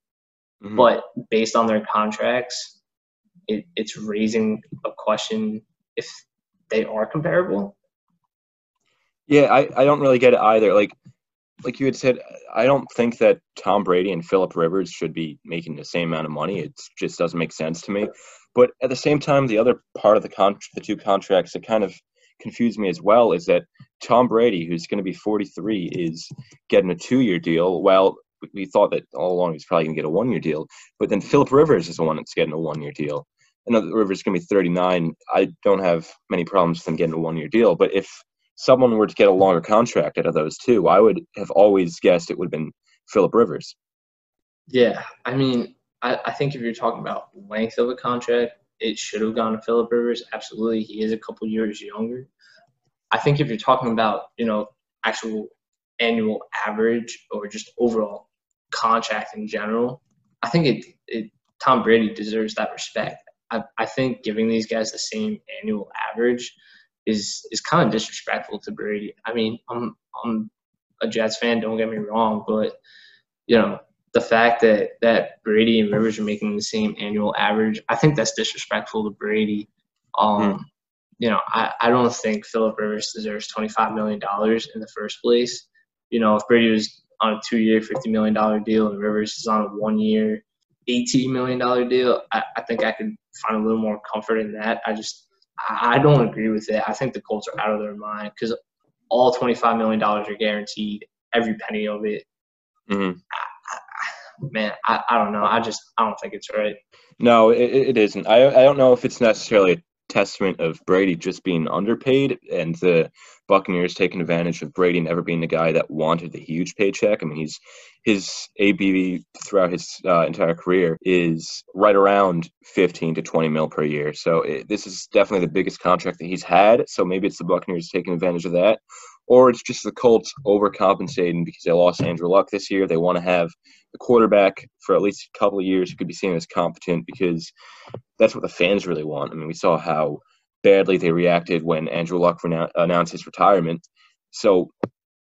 Mm-hmm. But based on their contracts, it, it's raising a question if they are comparable. Yeah, I, I don't really get it either. Like like you had said, I don't think that Tom Brady and Philip Rivers should be making the same amount of money. It just doesn't make sense to me. But at the same time, the other part of the con- the two contracts that kind of confused me as well is that Tom Brady, who's going to be 43, is getting a two-year deal. Well, we thought that all along he's probably going to get a one-year deal. But then Philip Rivers is the one that's getting a one-year deal. I know that Rivers is going to be 39. I don't have many problems with him getting a one-year deal. But if someone were to get a longer contract out of those two, I would have always guessed it would have been Philip Rivers. Yeah, I mean, I, I think if you're talking about length of a contract, it should have gone to Philip Rivers. Absolutely, he is a couple years younger. I think if you're talking about you know actual annual average or just overall contract in general, I think it, it Tom Brady deserves that respect. I, I think giving these guys the same annual average is is kind of disrespectful to Brady. I mean, I'm I'm a Jets fan. Don't get me wrong, but you know the fact that that Brady and Rivers are making the same annual average, I think that's disrespectful to Brady. Um, mm. You know, I, I don't think Philip Rivers deserves twenty five million dollars in the first place. You know, if Brady was on a two year, fifty million dollar deal, and Rivers is on a one year, eighteen million dollar deal, I, I think I could find a little more comfort in that. I just I don't agree with it. I think the Colts are out of their mind because all $25 million are guaranteed, every penny of it. Mm-hmm. I, I, man, I, I don't know. I just I don't think it's right. No, it, it isn't. I I don't know if it's necessarily testament of Brady just being underpaid and the Buccaneers taking advantage of Brady never being the guy that wanted the huge paycheck. I mean, he's his AAV throughout his uh, entire career is right around 15 to 20 mil per year. So it, this is definitely the biggest contract that he's had. So maybe it's the Buccaneers taking advantage of that, or it's just the Colts overcompensating because they lost Andrew Luck this year. They want to have the quarterback for at least a couple of years who could be seen as competent because that's what the fans really want. I mean, we saw how badly they reacted when Andrew Luck announced his retirement. So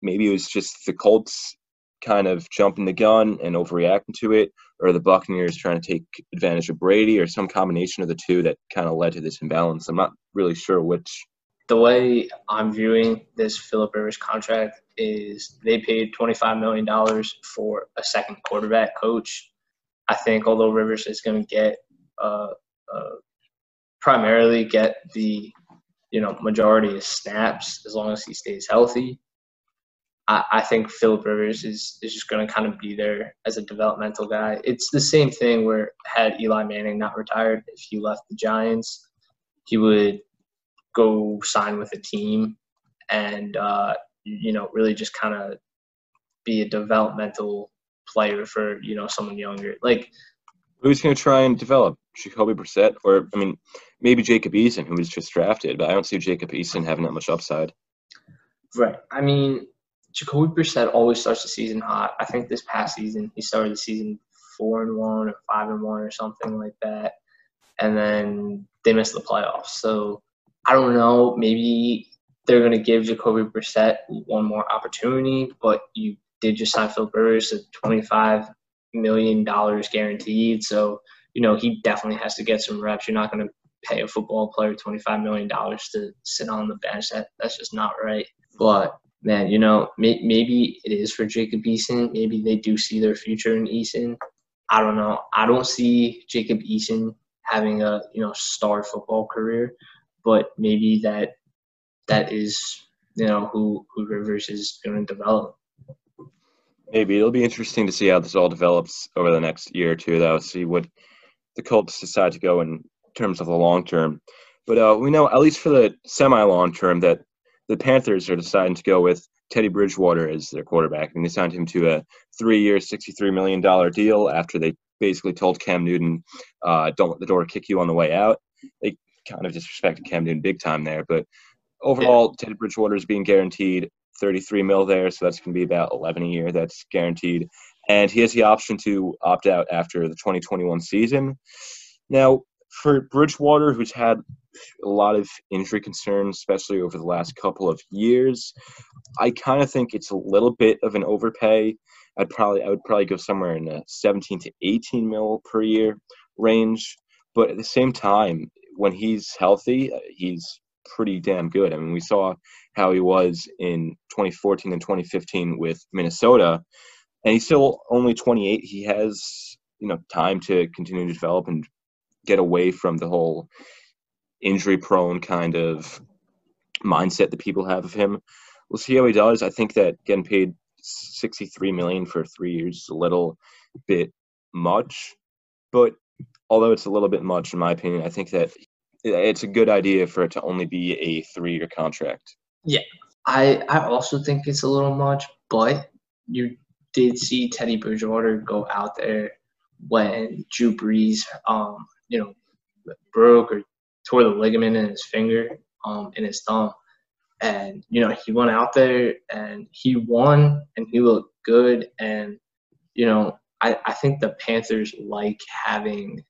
maybe it was just the Colts kind of jumping the gun and overreacting to it, or the Buccaneers trying to take advantage of Brady, or some combination of the two that kind of led to this imbalance. I'm not really sure which. The way I'm viewing this Philip Rivers contract is they paid $25 million for a second quarterback coach. I think although Rivers is going to get uh, uh, primarily get the you know majority of snaps as long as he stays healthy. I, I think Philip Rivers is is just going to kind of be there as a developmental guy. It's the same thing where had Eli Manning not retired, if he left the Giants, he would go sign with a team and uh, you know really just kind of be a developmental player for you know someone younger. Like who's going to try and develop Jacoby Brissett, or I mean, maybe Jacob Eason, who was just drafted, but I don't see Jacob Eason having that much upside. Right. I mean, Jacoby Brissett always starts the season hot. I think this past season he started the season four and one or five and one or something like that, and then they missed the playoffs. So I don't know. Maybe they're going to give Jacoby Brissett one more opportunity, but you did just sign Phil Rivers at twenty-five million dollars guaranteed. So you know he definitely has to get some reps. You're not going to pay a football player twenty-five million dollars to sit on the bench. That that's just not right. But man, you know, may, maybe it is for Jacob Eason. Maybe they do see their future in Eason. I don't know. I don't see Jacob Eason having a you know star football career, but maybe that that is you know who who Rivers is going to develop. Maybe it'll be interesting to see how this all develops over the next year or two, though. See what the Colts decide to go in terms of the long term. But uh, we know, at least for the semi long term, that the Panthers are deciding to go with Teddy Bridgewater as their quarterback. and they signed him to a three year, $63 million deal after they basically told Cam Newton, uh, don't let the door kick you on the way out. They kind of disrespected Cam Newton big time there. But overall, yeah. Teddy Bridgewater is being guaranteed 33 mil there, so that's going to be about 11 a year. That's guaranteed, and he has the option to opt out after the 2021 season. Now, for Bridgewater, who's had a lot of injury concerns, especially over the last couple of years, I kind of think it's a little bit of an overpay. I'd probably I would probably go somewhere in the 17 to 18 mil per year range. But at the same time, when he's healthy, uh, he's pretty damn good. I mean, we saw how he was in 2014 and 2015 with Minnesota, and he's still only 28. He has you know time to continue to develop and get away from the whole injury prone kind of mindset that people have of him. We'll see how he does. I think that getting paid 63 million for 3 years is a little bit much, but although it's a little bit much in my opinion, I think that it's a good idea for it to only be a 3-year contract. Yeah. I I also think it's a little much, but you did see Teddy Bridgewater go out there when Drew Brees um you know, broke or tore the ligament in his finger, um, in his thumb. And, you know, he went out there and he won and he looked good. And, you know, I, I think the Panthers like having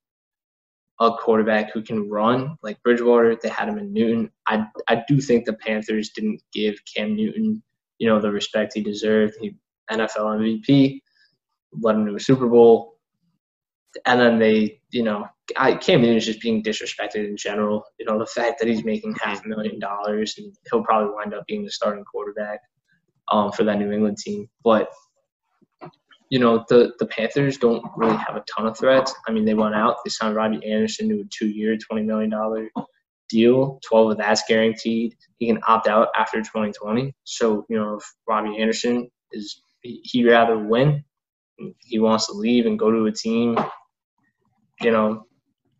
a quarterback who can run like Bridgewater. They had him in Newton. I, I do think the Panthers didn't give Cam Newton, you know, the respect he deserved. He NFL MVP, led him to a Super Bowl and then they, you know, I Cam Newton is just being disrespected in general. You know, the fact that he's making half a million dollars and he'll probably wind up being the starting quarterback um, for that New England team. But you know, the the Panthers don't really have a ton of threats. I mean, they went out, they signed Robbie Anderson to a two-year, twenty million dollar deal. Twelve of that's guaranteed. He can opt out after 2020. So you know, if Robbie Anderson is he'd rather win he wants to leave and go to a team, you know,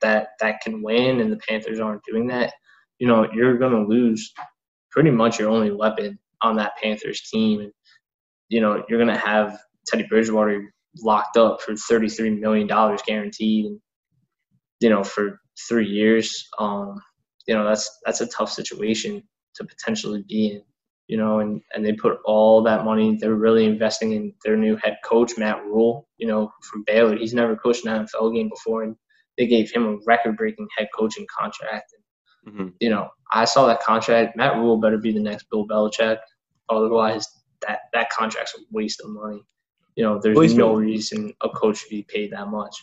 that that can win, and the Panthers aren't doing that, you know, you're going to lose pretty much your only weapon on that Panthers team. And, you know, you're going to have Teddy Bridgewater locked up for $33 million guaranteed, and, you know, for three years. Um, you know, that's that's a tough situation to potentially be in you know, and, and they put all that money. They're really investing in their new head coach, Matt Rhule, you know, from Baylor. He's never coached an NFL game before, and they gave him a record breaking head coaching contract. And, mm-hmm. You know, I saw that contract. Matt Rhule better be the next Bill Belichick. Otherwise, that, that contract's a waste of money. You know, there's no reason a coach should be paid that much.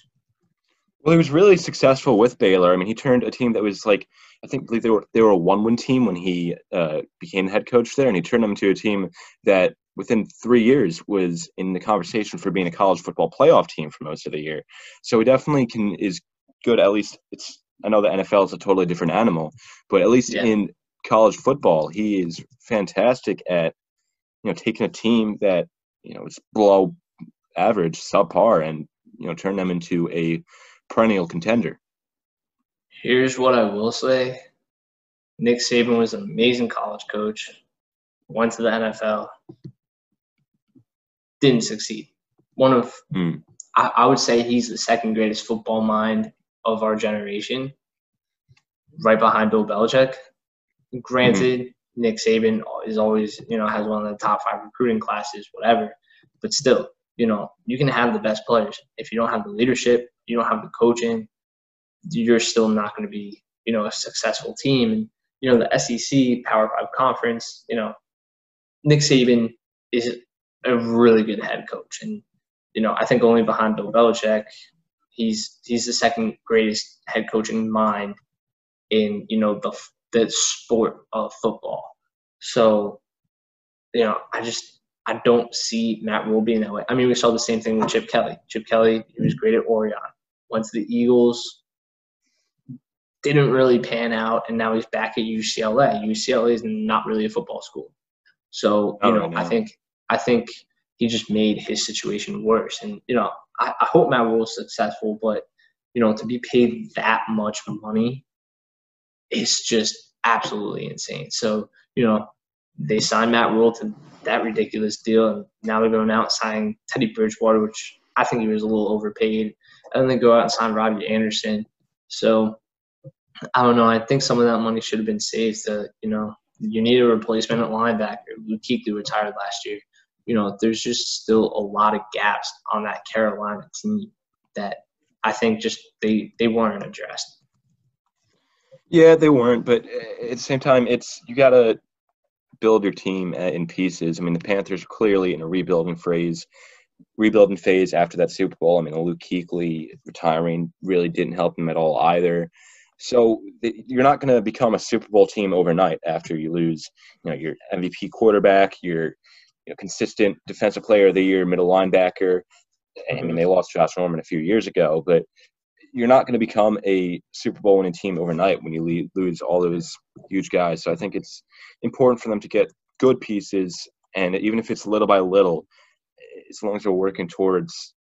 Well, he was really successful with Baylor. I mean, he turned a team that was like I think they were they were a one-win team when he uh, became the head coach there, and he turned them to a team that within three years was in the conversation for being a college football playoff team for most of the year. So he definitely can is good. At least it's I know the NFL is a totally different animal, but at least yeah. in college football, he is fantastic at you know taking a team that you know is below average, subpar, and you know turn them into a perennial contender. Here's what I will say Nick Saban was an amazing college coach, went to the NFL, didn't succeed. One of, mm. I, I would say he's the second greatest football mind of our generation, right behind Bill Belichick. Granted, mm-hmm. Nick Saban is always, you know, has one of the top five recruiting classes, whatever. But still, you know, you can have the best players. If you don't have the leadership, you don't have the coaching, you're still not going to be, you know, a successful team. And, you know, the SEC Power Five conference, you know, Nick Saban is a really good head coach. And, you know, I think only behind Bill Belichick, he's he's the second greatest head coaching mind in, you know, the the sport of football. So, you know, I just I don't see Matt Rhule being that way. I mean, we saw the same thing with Chip Kelly. Chip Kelly, he was great at Oregon. Once the Eagles, didn't really pan out, and now he's back at UCLA. UCLA is not really a football school. So, you oh, know, I think I think he just made his situation worse. And, you know, I, I hope Matt Rhule is successful, but, you know, to be paid that much money is just absolutely insane. So, you know, they signed Matt Rhule to that ridiculous deal, and now they're going out and signing Teddy Bridgewater, which I think he was a little overpaid. And then they go out and sign Robbie Anderson. So I don't know. I think some of that money should have been saved to, you know, you need a replacement at linebacker. Kuechly retired last year. You know, there's just still a lot of gaps on that Carolina team that I think just they they weren't addressed. Yeah, they weren't, but at the same time, it's you got to build your team uh, in pieces. I mean, the Panthers are clearly in a rebuilding phase, rebuilding phase after that Super Bowl. I mean, Luke Kuechly retiring really didn't help them at all either. So you're not going to become a Super Bowl team overnight after you lose, you know, your MVP quarterback, your you know, consistent defensive player of the year, middle linebacker. I mean, they lost Josh Norman a few years ago, but you're not going to become a Super Bowl winning team overnight when you lose all those huge guys. So I think it's important for them to get good pieces, and even if it's little by little, as long as they're working towards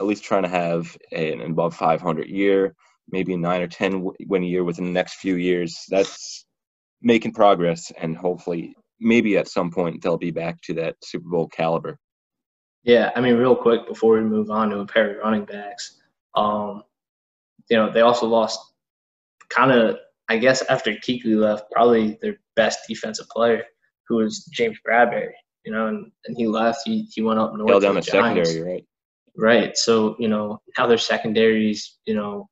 at least trying to have an above 500 year, maybe nine or 10 win year within the next few years, that's making progress, and hopefully, maybe at some point they'll be back to that Super Bowl caliber. Yeah, I mean, real quick before we move on to a pair of running backs, um, you know, they also lost kind of, I guess, after Kuechly left, probably their best defensive player, who was James Bradberry. You know, and, and he left. He he went up north. Held down the, the secondary, right? Right. So you know now their secondaries, you know,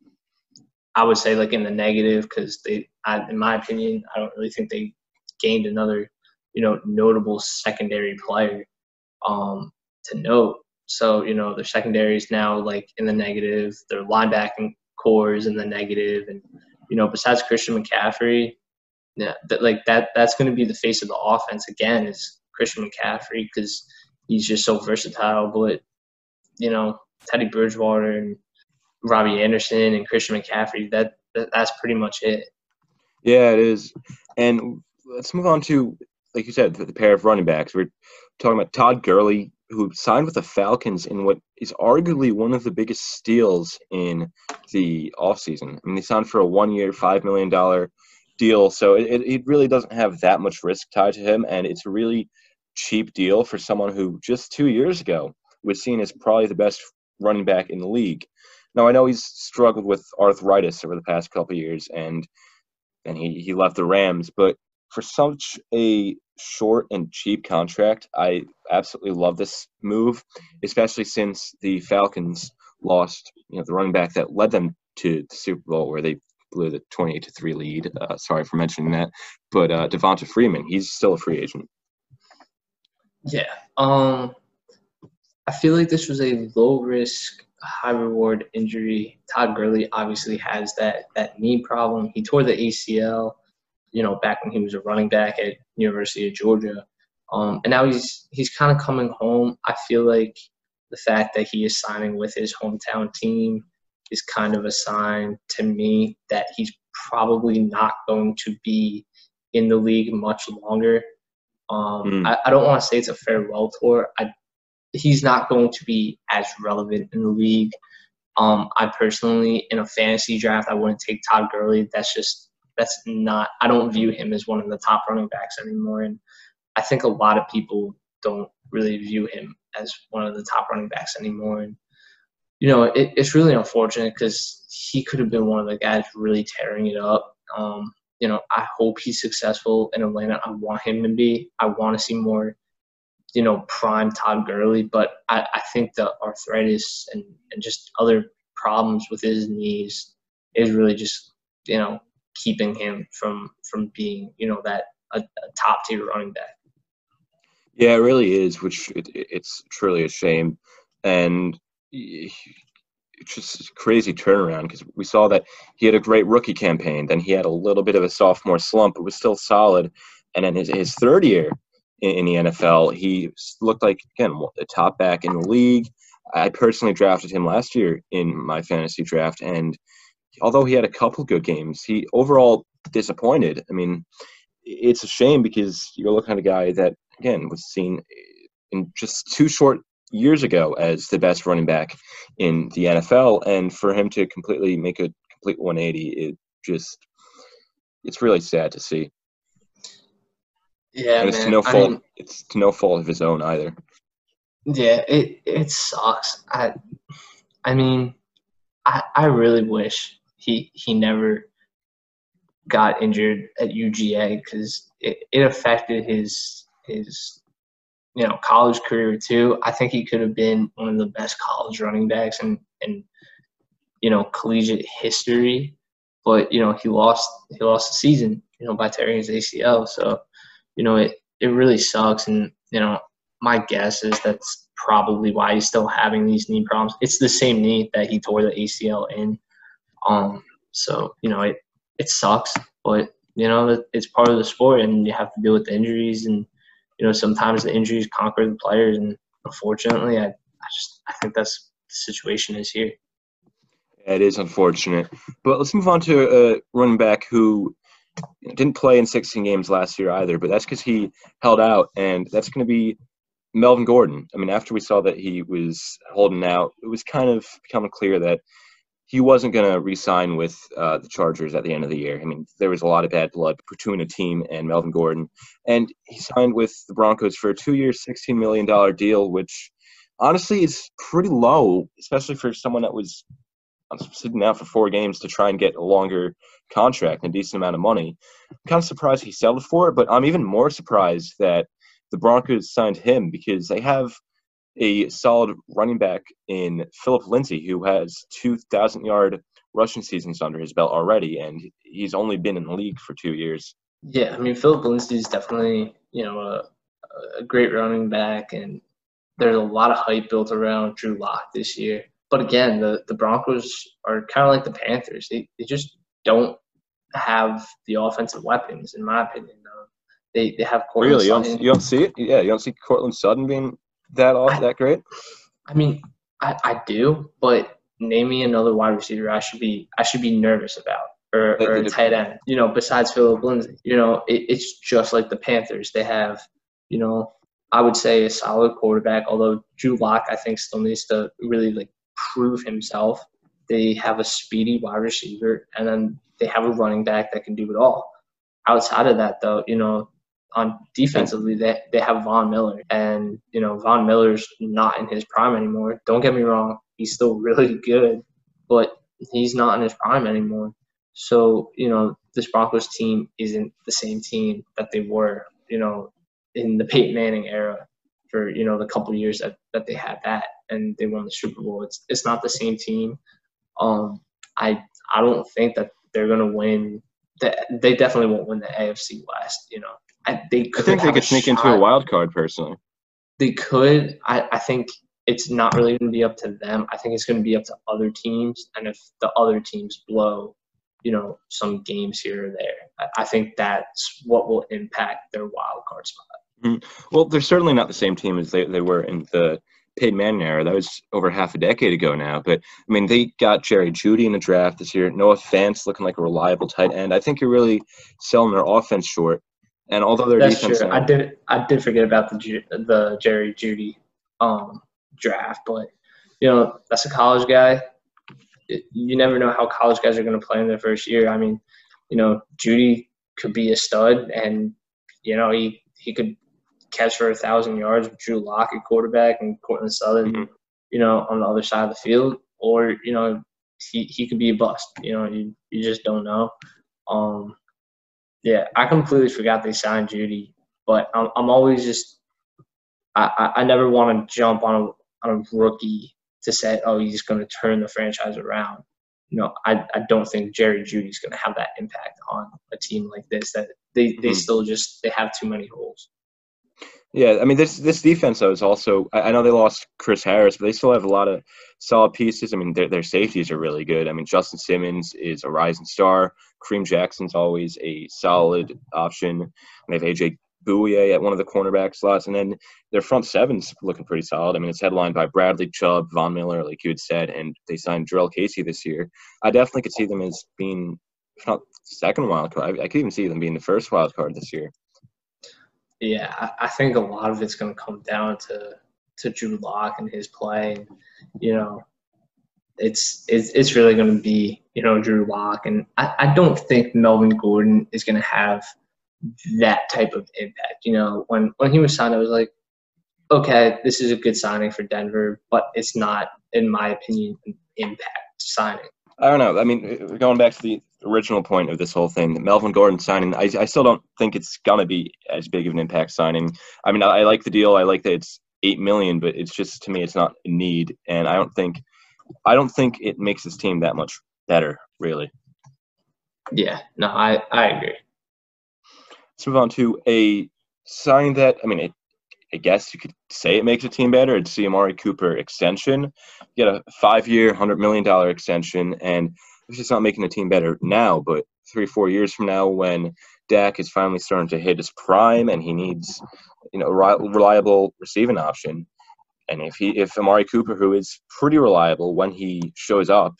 I would say like in the negative because they, I, in my opinion, I don't really think they gained another, you know, notable secondary player um, to note. So you know their secondary is now like in the negative. Their linebacking corps is in the negative, and you know besides Christian McCaffrey, yeah, that like that that's going to be the face of the offense again is Christian McCaffrey because he's just so versatile. But you know Teddy Bridgewater and Robbie Anderson and Christian McCaffrey, that, that that's pretty much it. Yeah, it is. And let's move on to, like you said, the pair of running backs. We're talking about Todd Gurley, who signed with the Falcons in what is arguably one of the biggest steals in the offseason. I mean, they signed for a one-year, $5 million deal, so it, it really doesn't have that much risk tied to him, and it's a really cheap deal for someone who just two years ago was seen as probably the best running back in the league. Now I know he's struggled with arthritis over the past couple years, and and he he left the Rams. But for such a short and cheap contract, I absolutely love this move, especially since the Falcons lost you know the running back that led them to the Super Bowl where they blew the 28 to 3 lead. Uh, sorry for mentioning that. But uh, Devonta Freeman, he's still a free agent. Yeah. Um, I feel like this was a low risk high reward injury. Todd Gurley obviously has that that knee problem. He tore the ACL, you know, back when he was a running back at University of Georgia, um, and now he's he's kind of coming home. I feel like the fact that he is signing with his hometown team is kind of a sign to me that he's probably not going to be in the league much longer. Um, mm. I, I, don't want to say it's a farewell tour. I he's not going to be as relevant in the league. Um, I personally, in a fantasy draft, I wouldn't take Todd Gurley. That's just that's not. I don't view him as one of the top running backs anymore, and I think a lot of people don't really view him as one of the top running backs anymore. And you know, it, it's really unfortunate because he could have been one of the guys really tearing it up. Um, you know, I hope he's successful in Atlanta. I want him to be. I want to see more, you know, prime Todd Gurley. But I, I think the arthritis and, and just other problems with his knees is really just, you know, keeping him from from being, you know, that a, a top tier running back. Yeah, it really is, which it, it's truly a shame. And it's just crazy turnaround because we saw that he had a great rookie campaign. Then he had a little bit of a sophomore slump, but was still solid. And then his, his third year in, in the NFL, he looked like, again, a top back in the league. I personally drafted him last year in my fantasy draft. And although he had a couple good games, he overall disappointed. I mean, it's a shame because you're looking at a guy that, again, was seen in just two short years ago as the best running back in the NFL, and for him to completely make a complete 180, it just it's really sad to see. Yeah, and it's man. to no I fault. mean, it's to no fault of his own either. yeah, it it sucks. I I mean, I I really wish he he never got injured at UGA because it, it affected his his you know college career too. I think he could have been one of the best college running backs in in you know collegiate history, but you know he lost he lost the season you know by tearing his ACL. So you know it it really sucks, and you know my guess is that's probably why he's still having these knee problems. It's the same knee that he tore the ACL in. Um, so you know it it sucks, but you know it's part of the sport, and you have to deal with the injuries and you know, sometimes the injuries conquer the players, and unfortunately, I, I just I think that's the situation is here. It is unfortunate, but let's move on to a running back who didn't play in 16 games last year either. But that's because he held out, and that's going to be Melvin Gordon. I mean, after we saw that he was holding out, it was kind of becoming clear that he wasn't going to re-sign with uh, the Chargers at the end of the year. I mean, there was a lot of bad blood between a team and Melvin Gordon, and he signed with the Broncos for a two-year, $16 million deal, which honestly is pretty low, especially for someone that was sitting out for four games to try and get a longer contract and a decent amount of money. I'm kind of surprised he settled for it, but I'm even more surprised that the Broncos signed him because they have – a solid running back in Phillip Lindsay, who has 2,000 yard rushing seasons under his belt already, and he's only been in the league for two years. Yeah, I mean, Phillip Lindsay is definitely, you know, a, a great running back, and there's a lot of hype built around Drew Lock this year. But again, the, the Broncos are kind of like the Panthers. They, they just don't have the offensive weapons, in my opinion. Um, they, they have Courtland Really? You don't, you don't see it? Yeah, you don't see Courtland Sutton being that off that great? I mean, I, I do, but name me another wide receiver I should be I should be nervous about. Or, or a tight end, you know, besides Phillip Lindsay. You know, it, it's just like the Panthers. They have, you know, I would say a solid quarterback, although Drew Lock, I think, still needs to really like prove himself. They have a speedy wide receiver, and then they have a running back that can do it all. Outside of that, though, you know, on defensively, they, they have Von Miller. And, you know, Von Miller's not in his prime anymore. Don't get me wrong, he's still really good, but he's not in his prime anymore. So, you know, this Broncos team isn't the same team that they were, you know, in the Peyton Manning era for, you know, the couple years that, that they had that and they won the Super Bowl. It's it's not the same team. Um I I don't think that they're gonna win that they definitely won't win the AFC West, you know. I, they could I think they could sneak shot. into a wild card personally. They could. I, I think it's not really going to be up to them. I think it's going to be up to other teams, and if the other teams blow, you know, some games here or there, I, I think that's what will impact their wild card spot. Mm-hmm. Well, they're certainly not the same team as they, they were in the Peyton Manning era. That was over half a decade ago now. But I mean, they got Jerry Jeudy in the draft this year. Noah Fant looking like a reliable tight end. I think you're really selling their offense short. And although their That's defense, true. I did I did forget about the the Jerry Jeudy um, draft, but you know that's a college guy. It, you never know how college guys are going to play in their first year. I mean, you know, Jeudy could be a stud, and you know he he could catch for a thousand yards with Drew Lock at quarterback and Courtland Sutton, mm-hmm. you know, on the other side of the field, or you know he he could be a bust. You know, you you just don't know. Um, Yeah, I completely forgot they signed Jeudy, but I'm I'm always just I I, never want to jump on a on a rookie to say oh he's going to turn the franchise around. You know, I, I don't think Jerry Jeudy's going to have that impact on a team like this. That they, they mm-hmm. still just they have too many holes. Yeah, I mean this this defense though is also I know they lost Chris Harris, but they still have a lot of solid pieces. I mean their their safeties are really good. I mean Justin Simmons is a rising star. Kareem Jackson's always a solid option. And they have AJ Bouye at one of the cornerback slots, and then their front seven's looking pretty solid. I mean, it's headlined by Bradley Chubb, Von Miller, like you had said, and they signed Jurrell Casey this year. I definitely could see them as being, if not second wild card, I, I could even see them being the first wild card this year. Yeah, I, think a lot of it's going to come down to to Drew Lock and his play. You know, it's it's it's really going to be you know Drew Lock, and I, I don't think Melvin Gordon is going to have that type of impact. You know, when when he was signed, I was like, okay, this is a good signing for Denver, but it's not, in my opinion, an impact signing. I don't know. I mean, going back to the original point of this whole thing, the Melvin Gordon signing, I, I still don't think it's gonna be as big of an impact signing. I mean, I, I like the deal. I like that it's eight million, but it's just to me, it's not a need, and I don't think, I don't think it makes this team that much better, really. Yeah, no, I I agree. Let's move on to a sign that I mean, it, I guess you could say it makes a team better. It's the Amari Cooper extension. You get a five-year, hundred million dollar extension, and it's just not making the team better now, but three, four years from now, when Dak is finally starting to hit his prime and he needs, you know, a reliable receiving option, and if he, if Amari Cooper, who is pretty reliable when he shows up,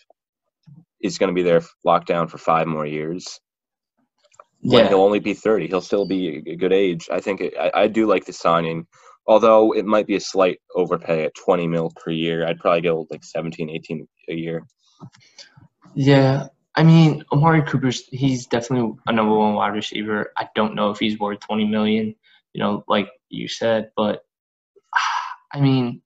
is going to be there locked down for five more years, when yeah. he'll only be 30. He'll still be a good age. I think it, I, I do like the signing, although it might be a slight overpay at 20 mil per year. I'd probably go like 17, 18 a year. Yeah. I mean, Amari Cooper's he's definitely a number one wide receiver. I don't know if he's worth 20 million, you know, like you said, but I mean,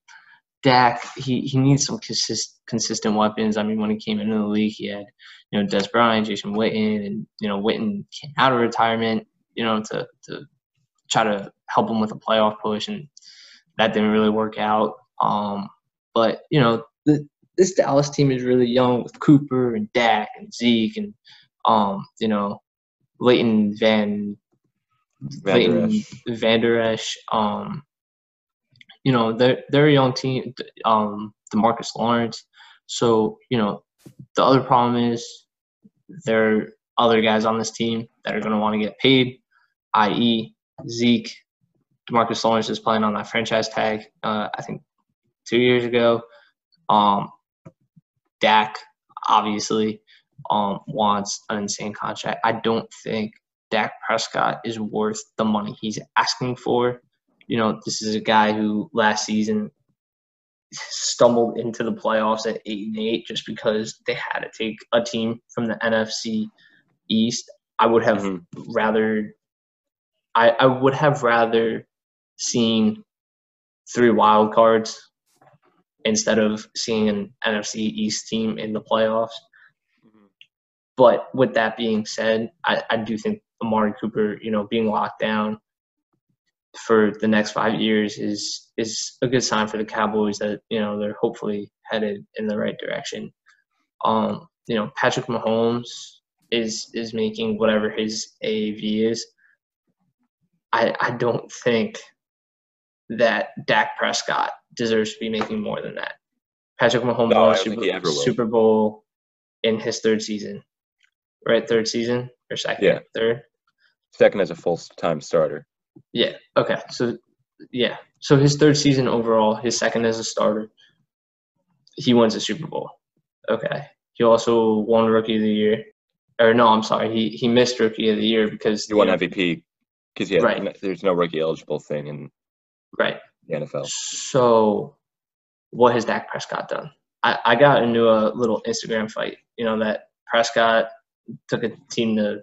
Dak, he, he needs some consist, consistent weapons. I mean, when he came into the league, he had, you know, Dez Bryant, Jason Witten, and, you know, Witten came out of retirement, you know, to, to try to help him with a playoff push, and that didn't really work out. Um, but, you know, the, this Dallas team is really young with Cooper and Dak and Zeke and, um, you know, Leighton Van, Leighton Vander Esch, um, you know, they're they're a young team. Um, Demarcus Lawrence. So you know, the other problem is there are other guys on this team that are going to want to get paid, i.e., Zeke. Demarcus Lawrence is playing on that franchise tag. Uh, I think two years ago. Um, Dak obviously um, wants an insane contract. I don't think Dak Prescott is worth the money he's asking for you know, this is a guy who last season stumbled into the playoffs at eight and eight just because they had to take a team from the NFC East. I would have mm-hmm. rather I, I would have rather seen three wild cards instead of seeing an NFC East team in the playoffs. Mm-hmm. But with that being said, I, I do think Amari Cooper, you know, being locked down for the next five years is is a good sign for the Cowboys that you know they're hopefully headed in the right direction. Um, you know, Patrick Mahomes is is making whatever his AAV is. I I don't think that Dak Prescott deserves to be making more than that. Patrick Mahomes no, won Super, Super Bowl in his third season, right? Third season or second? Yeah, third. Second as a full time starter. Yeah. Okay. So yeah. So his third season overall, his second as a starter, he wins a Super Bowl. Okay. He also won Rookie of the Year. Or no, I'm sorry. He he missed Rookie of the Year because he won MVP because yeah, right. there's no rookie eligible thing in right the NFL. So, what has Dak Prescott done? I, I got into a little Instagram fight. You know that Prescott took a team to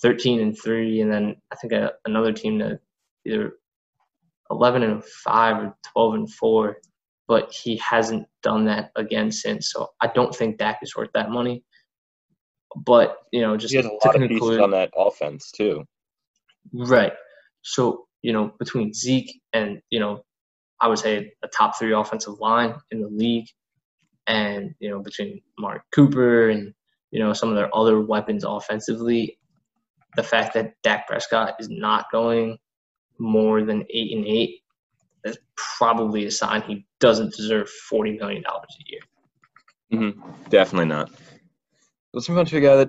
13 and three, and then I think a, another team to either 11 and five or 12 and four. But he hasn't done that again since. So I don't think Dak is worth that money. But you know, just he has a lot of pieces on that offense too. Right. So you know, between Zeke and you know, I would say a top three offensive line in the league, and you know, between Mark Cooper and you know some of their other weapons offensively, the fact that Dak Prescott is not going more than eight and eight is probably a sign he doesn't deserve forty million dollars a year. Mm-hmm. Definitely not. Let's move on to a guy that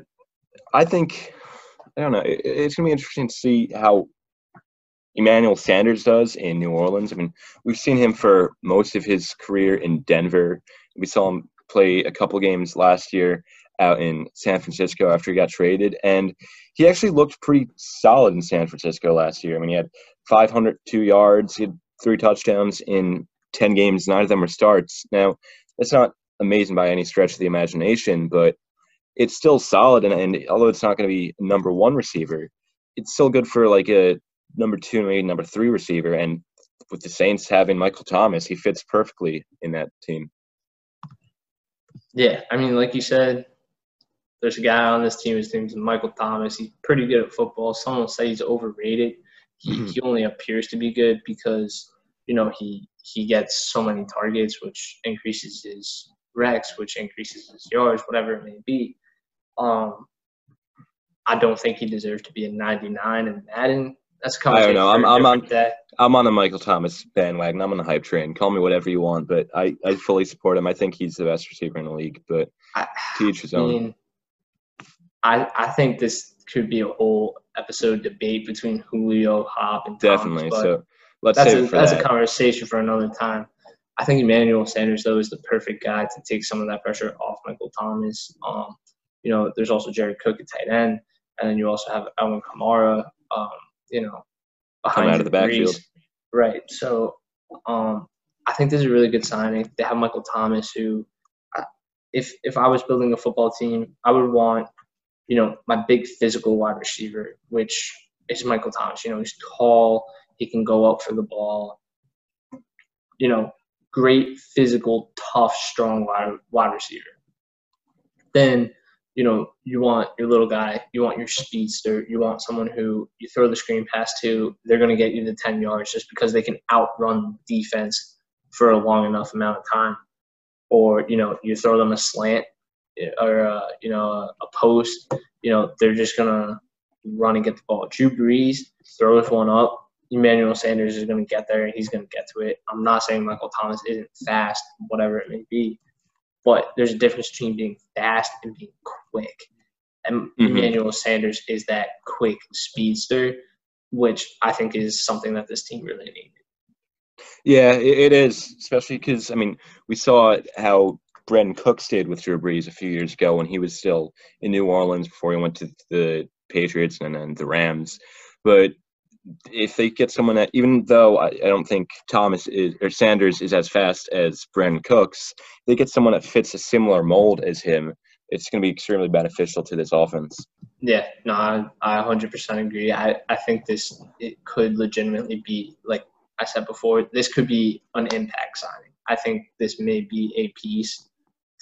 I think I don't know. It, it's gonna be interesting to see how Emmanuel Sanders does in New Orleans. I mean, we've seen him for most of his career in Denver. We saw him play a couple games last year out in San Francisco after he got traded, and he actually looked pretty solid in San Francisco last year. I mean, he had 502 yards, he had three touchdowns in 10 games. Nine of them were starts. Now, that's not amazing by any stretch of the imagination, but it's still solid. And, and although it's not going to be number one receiver, it's still good for like a number two, maybe number three receiver. And with the Saints having Michael Thomas, he fits perfectly in that team. Yeah, I mean, like you said, there's a guy on this team. His name's Michael Thomas. He's pretty good at football. Some will say he's overrated. He, mm-hmm. he only appears to be good because you know he he gets so many targets, which increases his recs, which increases his yards, whatever it may be. Um, I don't think he deserves to be a 99 in Madden. That's coming. I don't know. I'm, I'm on. Day. I'm on the Michael Thomas bandwagon. I'm on the hype train. Call me whatever you want, but I, I fully support him. I think he's the best receiver in the league. But I, to each his own. Mean, I I think this could be a whole episode debate between Julio, Hop, and definitely. Thomas, so let's that's save a, for that's that. a conversation for another time. I think Emmanuel Sanders though is the perfect guy to take some of that pressure off Michael Thomas. Um, you know, there's also Jared Cook at tight end, and then you also have Alvin Kamara. Um, you know, behind Come out of the backfield. Right. So um, I think this is a really good signing. They have Michael Thomas, who, if if I was building a football team, I would want, you know, my big physical wide receiver, which is Michael Thomas. You know, he's tall. He can go up for the ball. You know, great physical, tough, strong wide, wide receiver. Then you know, you want your little guy, you want your speedster, you want someone who you throw the screen pass to, they're going to get you the 10 yards just because they can outrun defense for a long enough amount of time. Or, you know, you throw them a slant eh, or, uh, you know, a, a post, you know, they're just going to run and get the ball. Drew Brees throws one up. Emmanuel Sanders is going to get there and he's going to get to it. I'm not saying Michael Thomas isn't fast, whatever it may be, but there's a difference between being fast and being quick. And mm-hmm. Emmanuel Sanders is that quick speedster, which I think is something that this team really needed. Yeah, it is, especially because I mean we saw how Brandin Cooks did with Drew Brees a few years ago when he was still in New Orleans before he went to the Patriots and then the Rams. But if they get someone that, even though I, I, don't think Thomas is or Sanders is as fast as Brandin Cooks, they get someone that fits a similar mold as him. It's going to be extremely beneficial to this offense. Yeah, no, I, I 100% agree. I, I think this it could legitimately be like I said before. This could be an impact signing. I think this may be a piece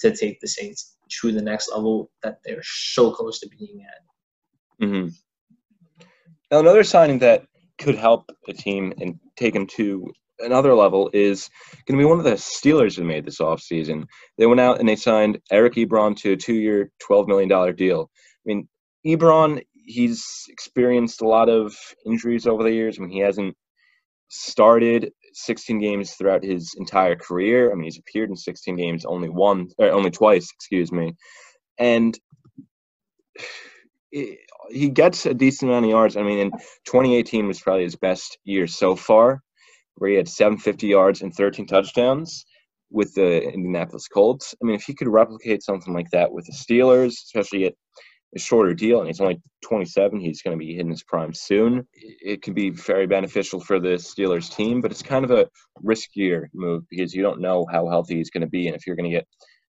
to take the Saints to the next level that they're so close to being at. Mm-hmm. Now, another signing that could help a team and take them to another level is going to be one of the Steelers who made this offseason. They went out and they signed Eric Ebron to a two year, $12 million deal. I mean, Ebron, he's experienced a lot of injuries over the years. I mean, he hasn't started 16 games throughout his entire career. I mean, he's appeared in 16 games only one, or only twice, excuse me. And it, he gets a decent amount of yards. I mean, in 2018 was probably his best year so far, where he had 750 yards and 13 touchdowns with the Indianapolis Colts. I mean, if he could replicate something like that with the Steelers, especially at a shorter deal, and he's only 27, he's going to be hitting his prime soon. It could be very beneficial for the Steelers team, but it's kind of a riskier move because you don't know how healthy he's going to be and if you're going to get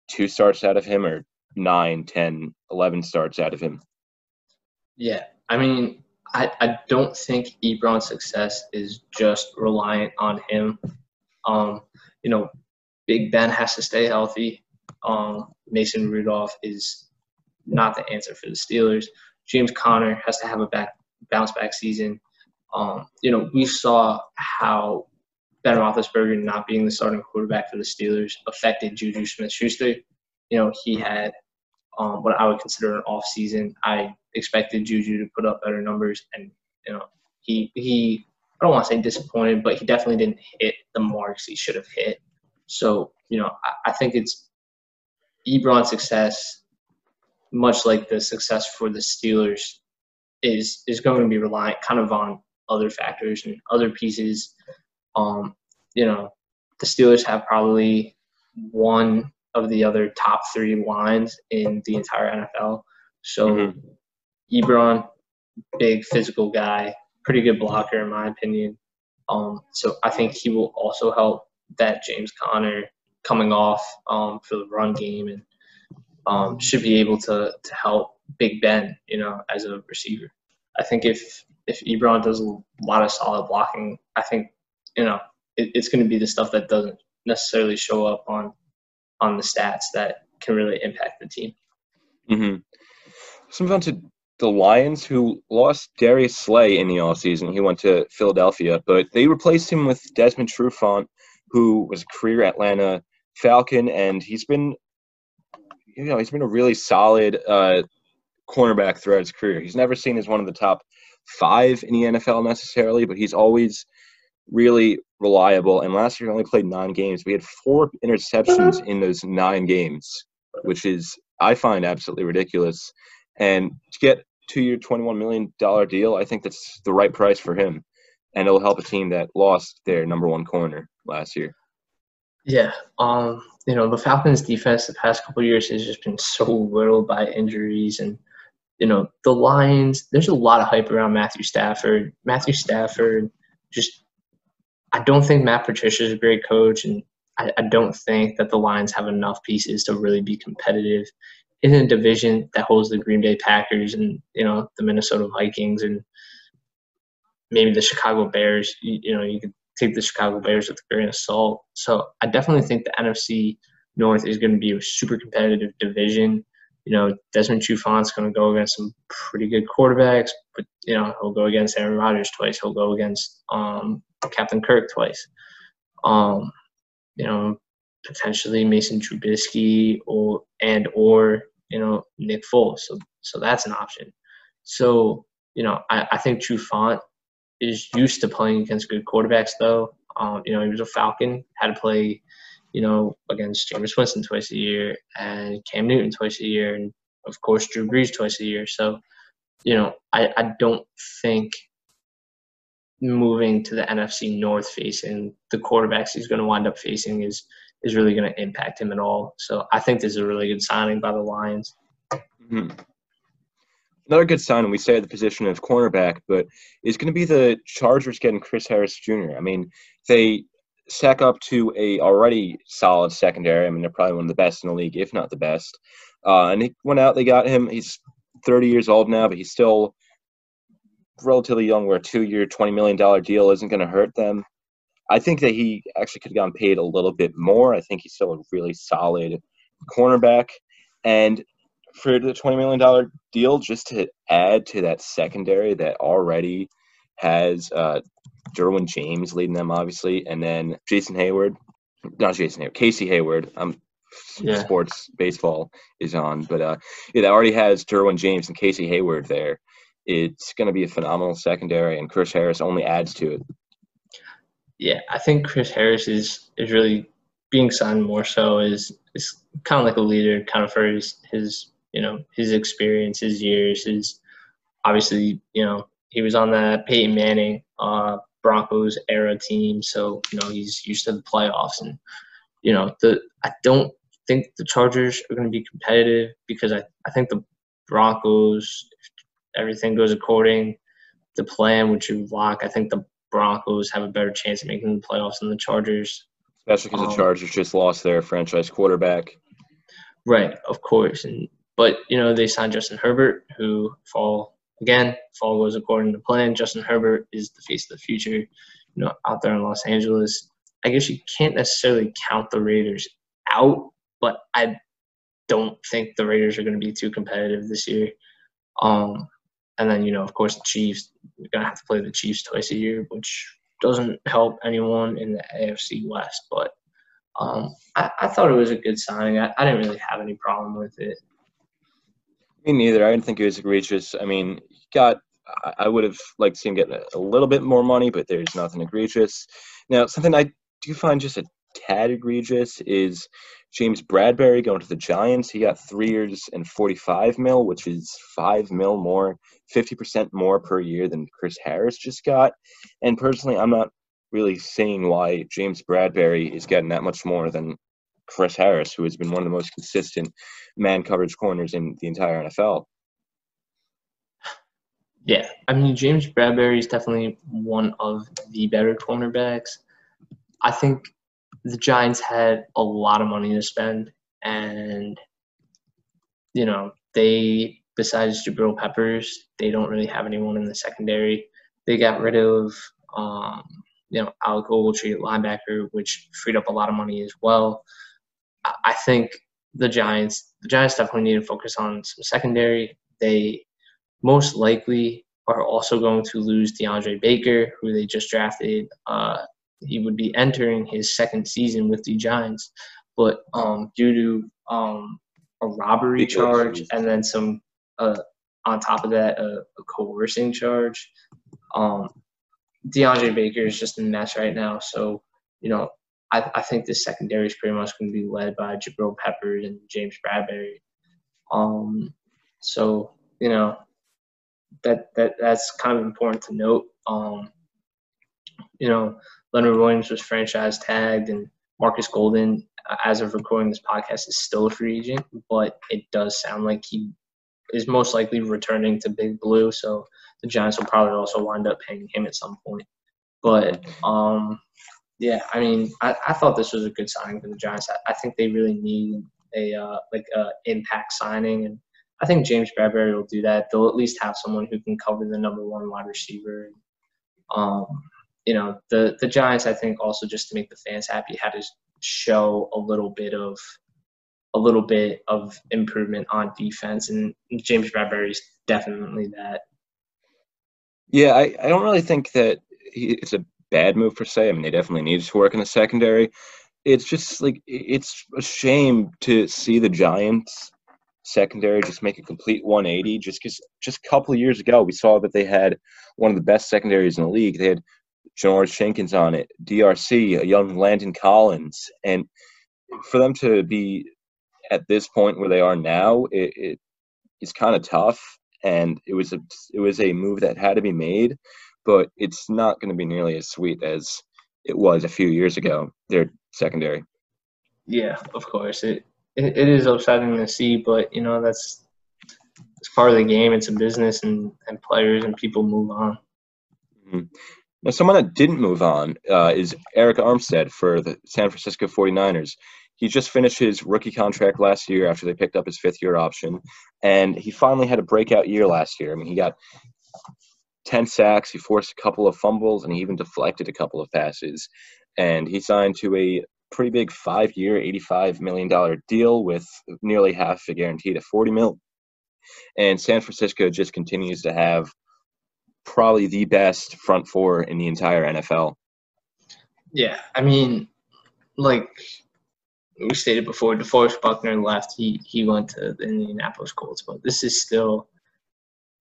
two starts out of him or nine, 10, 11 starts out of him. Yeah, I mean, I, I don't think Ebron's success is just reliant on him. Um, you know, Big Ben has to stay healthy. Um, Mason Rudolph is not the answer for the Steelers. James Conner has to have a back bounce back season. Um, you know, we saw how Ben Roethlisberger not being the starting quarterback for the Steelers affected Juju Smith-Schuster. You know, he had um, what I would consider an off season. I expected Juju to put up better numbers, and you know, he he I don't want to say disappointed, but he definitely didn't hit the marks he should have hit. So, you know, I, I think it's Ebron's success, much like the success for the Steelers, is is going to be reliant kind of on other factors and other pieces. Um, you know, the Steelers have probably one of the other top three lines in the entire NFL. So mm-hmm. Ebron, big physical guy, pretty good blocker in my opinion. Um, so I think he will also help that James Conner coming off um, for the run game and um, should be able to to help Big Ben, you know, as a receiver. I think if if Ebron does a lot of solid blocking, I think you know it, it's going to be the stuff that doesn't necessarily show up on on the stats that can really impact the team. Mm-hmm. Let's move on to the Lions, who lost Darius Slay in the offseason. He went to Philadelphia, but they replaced him with Desmond Trufant, who was a career Atlanta Falcon, and he's been, you know, he's been a really solid uh, cornerback throughout his career. He's never seen as one of the top five in the NFL necessarily, but he's always really reliable. And last year he only played nine games. We had four interceptions in those nine games, which is I find absolutely ridiculous. And to get two year twenty one million dollar deal, I think that's the right price for him. And it'll help a team that lost their number one corner last year. Yeah. Um, you know, the Falcons defense the past couple years has just been so riddled by injuries and you know, the Lions, there's a lot of hype around Matthew Stafford. Matthew Stafford just I don't think Matt Patricia is a great coach, and I, I, don't think that the Lions have enough pieces to really be competitive in a division that holds the Green Bay Packers and you know the Minnesota Vikings and maybe the Chicago Bears. You, you know, you could take the Chicago Bears with a grain of salt. So I definitely think the NFC North is going to be a super competitive division. You know, Desmond Trufant's going to go against some pretty good quarterbacks, but you know he'll go against Aaron Rodgers twice. He'll go against um, Captain Kirk twice. Um, you know, potentially Mason Trubisky or and or you know Nick Foles. So so that's an option. So you know, I, I think Trufant is used to playing against good quarterbacks though. Um, you know, he was a Falcon, had to play, you know, against Jameis Winston twice a year and Cam Newton twice a year and of course Drew Brees twice a year. So, you know, I, I don't think moving to the NFC North facing the quarterbacks he's going to wind up facing is is really going to impact him at all. So I think this is a really good signing by the Lions. Mm-hmm. Another good signing, we say at the position of cornerback, but is going to be the Chargers getting Chris Harris Jr. I mean, they stack up to a already solid secondary. I mean, they're probably one of the best in the league, if not the best. Uh, and he went out, they got him. He's 30 years old now, but he's still relatively young, where a two-year, $20 million deal isn't going to hurt them. I think that he actually could have gotten paid a little bit more. I think he's still a really solid cornerback. And for the $20 million deal, just to add to that secondary that already has uh, Derwin James leading them, obviously, and then Jason Hayward, not Jason Hayward, Casey Hayward. Um, yeah. sports baseball is on, but uh, it already has Derwin James and Casey Hayward there it's going to be a phenomenal secondary, and Chris Harris only adds to it. Yeah, I think Chris Harris is is really being signed more so is is kind of like a leader, kind of for his his you know his experience, his years, his obviously you know he was on that Peyton Manning uh, Broncos era team, so you know he's used to the playoffs, and you know the I don't think the Chargers are going to be competitive because I, I think the Broncos, everything goes according to plan, which you lock, I think the Broncos have a better chance of making the playoffs than the Chargers. Especially because um, the Chargers just lost their franchise quarterback. Right, of course. And but you know they signed Justin Herbert, who fall again, fall goes according to plan. Justin Herbert is the face of the future, you know, out there in Los Angeles. I guess you can't necessarily count the Raiders out, but I don't think the Raiders are going to be too competitive this year. Um, and then you know, of course, the Chiefs. You're going to have to play the Chiefs twice a year, which doesn't help anyone in the AFC West. But um, I, I, thought it was a good signing. I, I didn't really have any problem with it. Me neither. I didn't think it was egregious. I mean, he got. I would have liked to see him get a little bit more money, but there's nothing egregious. Now, something I do find just a tad egregious is James Bradberry going to the Giants. He got three years and 45 mil, which is five mil more, 50% more per year than Chris Harris just got. And personally, I'm not really seeing why James Bradberry is getting that much more than Chris Harris, who has been one of the most consistent man coverage corners in the entire NFL. Yeah, I mean James Bradberry is definitely one of the better cornerbacks. I think the Giants had a lot of money to spend, and you know they besides Jabril Peppers, they don't really have anyone in the secondary. They got rid of um, you know Alec Ogletree at linebacker, which freed up a lot of money as well. I think the Giants, the Giants definitely need to focus on some secondary. They most likely are also going to lose DeAndre Baker, who they just drafted. Uh, he would be entering his second season with the Giants, but um, due to um, a robbery charge and then some uh, on top of that a, a coercing charge, um, DeAndre Baker is just in a mess right now. So you know I, I think the secondary is pretty much going to be led by Jabril Peppers and James Bradberry. Um, so you know that that that's kind of important to note. Um, you know, Leonard Williams was franchise tagged, and Markus Golden, as of recording this podcast, is still a free agent, but it does sound like he is most likely returning to Big Blue. So the Giants will probably also wind up paying him at some point. But um, yeah, I mean, I, I thought this was a good signing for the Giants. I, I think they really need a uh, like a impact signing, and I think James Bradberry will do that. They'll at least have someone who can cover the number one wide receiver. Um, you know, the the Giants, I think, also just to make the fans happy, had to show a little bit of a little bit of improvement on defense, and James Bradberry is definitely that. Yeah, I, I don't really think that he, it's a bad move per se. I mean, they definitely needed to work in the secondary. It's just like it's a shame to see the Giants secondary just make a complete 180. Just because just a couple years ago we saw that they had one of the best secondaries in the league. They had George Jenkins on it, DRC, a young Landon Collins, and for them to be at this point where they are now, it, it it's kind of tough. And it was a it was a move that had to be made but it's not going to be nearly as sweet as it was a few years ago. Their secondary. Yeah, of course. It, it it is upsetting to see, but you know that's it's part of the game. It's a business, and and players and people move on. Mm-hmm. Now, someone that didn't move on uh, is Arik Armstead for the San Francisco 49ers. He just finished his rookie contract last year after they picked up his fifth year option, and he finally had a breakout year last year. I mean, he got 10 sacks. He forced a couple of fumbles, and he even deflected a couple of passes. And he signed to a pretty big five-year, $85 million deal with nearly half a guaranteed at 40 mil. And San Francisco just continues to have probably the best front four in the entire NFL. Yeah, I mean, like we stated before, DeForest Buckner left. He he went to the Indianapolis Colts, but this is still,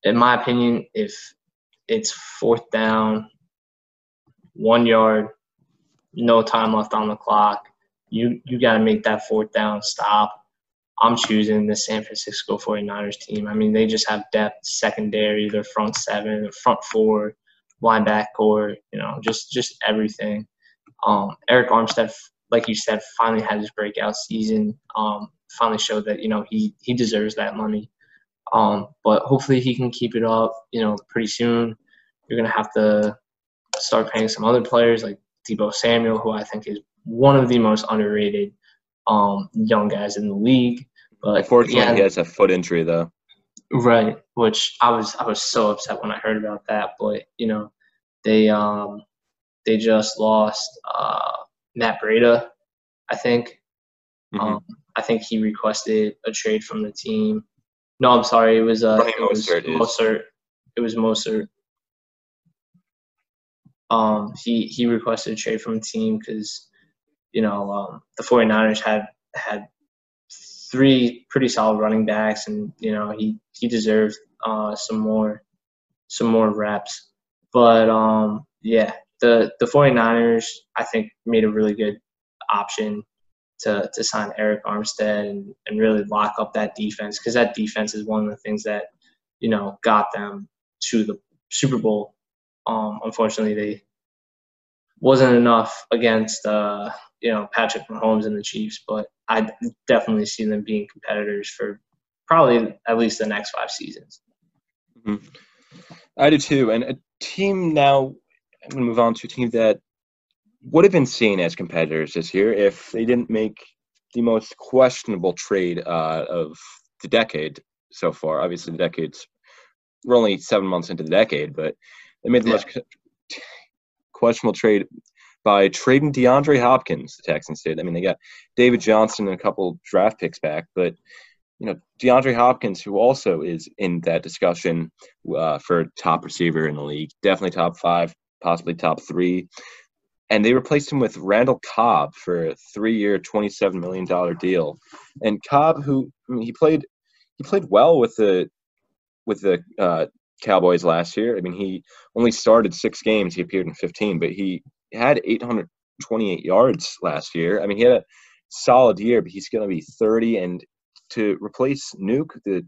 in my opinion, if it's fourth down, one yard, no time left on the clock. You you got to make that fourth down stop. I'm choosing the San Francisco 49ers team. I mean, they just have depth secondary, their front seven, their front four, linebacker, you know, just just everything. Um, Arik Armstead, like you said, finally had his breakout season. Um, finally showed that you know he he deserves that money. Um, but hopefully he can keep it up, you know, pretty soon. You're to have to start paying some other players like Deebo Samuel, who I think is one of the most underrated um, young guys in the league. But unfortunately, yeah, he has a foot injury though. Right, which I was I was so upset when I heard about that. But you know, they um they just lost uh, Matt Breida, I think. Mm-hmm. Um, I think he requested a trade from the team. No, I'm sorry. It was uh, it was Mostert. It was Mostert. Um, he he requested a trade from the team because, you know, um, the 49ers had had three pretty solid running backs, and you know he he deserves uh, some more some more reps. But um, yeah, the the 49ers I think made a really good option to to sign Arik Armstead and, and really lock up that defense because that defense is one of the things that you know got them to the Super Bowl. Um, unfortunately, they wasn't enough against uh, you know Patrick Mahomes and the Chiefs, but I definitely see them being competitors for probably at least the next five seasons. I do too. And a team now, I'm going to move on to a team that would have been seen as competitors this year if they didn't make the most questionable trade uh, of the decade so far. Obviously, the decade's we're only seven months into the decade, but they made the Yeah. most questionable trade by trading DeAndre Hopkins. The Texans did. I mean, they got David Johnson and a couple draft picks back, but you know DeAndre Hopkins, who also is in that discussion uh, for top receiver in the league, definitely top five, possibly top three. And they replaced him with Randall Cobb for a three-year, twenty-seven million dollar deal. And Cobb, who I mean, he played, he played well with the with the uh, Cowboys last year. I mean, he only started six games. He appeared in fifteen, but he had eight hundred twenty-eight yards last year. I mean, he had a solid year, but he's going to be thirty. And to replace Nuke, the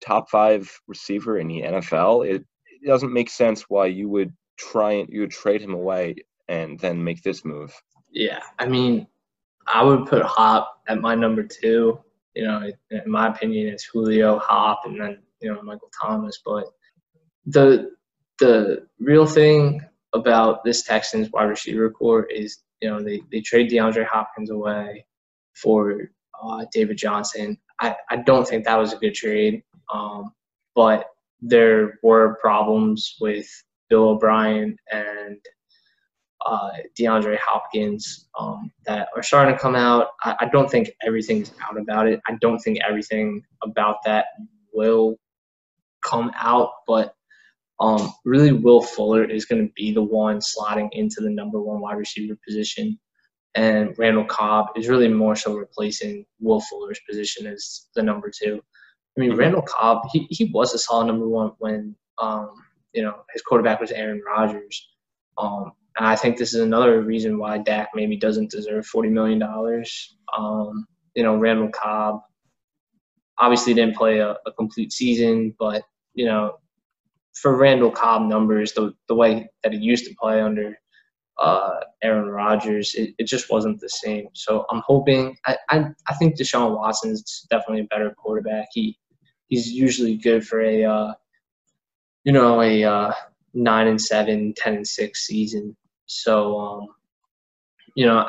top five receiver in the NFL, it, it doesn't make sense why you would try and you would trade him away and then make this move. Yeah, I mean, I would put Hop at my number two. You know, in my opinion, it's Julio Hop and then you know Michael Thomas. But the the real thing about this Texans wide receiver corps is you know they they trade DeAndre Hopkins away for uh, David Johnson. I, I don't think that was a good trade. Um, but there were problems with Bill O'Brien and uh, DeAndre Hopkins um, that are starting to come out. I, I don't think everything's out about it. I don't think everything about that will come out, but um, really, Will Fuller is going to be the one slotting into the number one wide receiver position. And Randall Cobb is really more so replacing Will Fuller's position as the number two. I mean, Mhm. Randall Cobb, he, he was a solid number one when, um, you know, his quarterback was Aaron Rodgers. Um, and I think this is another reason why Dak maybe doesn't deserve $40 million. Um, you know, Randall Cobb obviously didn't play a, a complete season, but, you know, for Randall Cobb numbers, the, the way that he used to play under uh, Aaron Rodgers, it, it just wasn't the same. So I'm hoping, I, I, I think Deshaun Watson's definitely a better quarterback. He He's usually good for a, uh, you know, a uh, 9 and 7, 10 and 6 season. So, um, you know, I,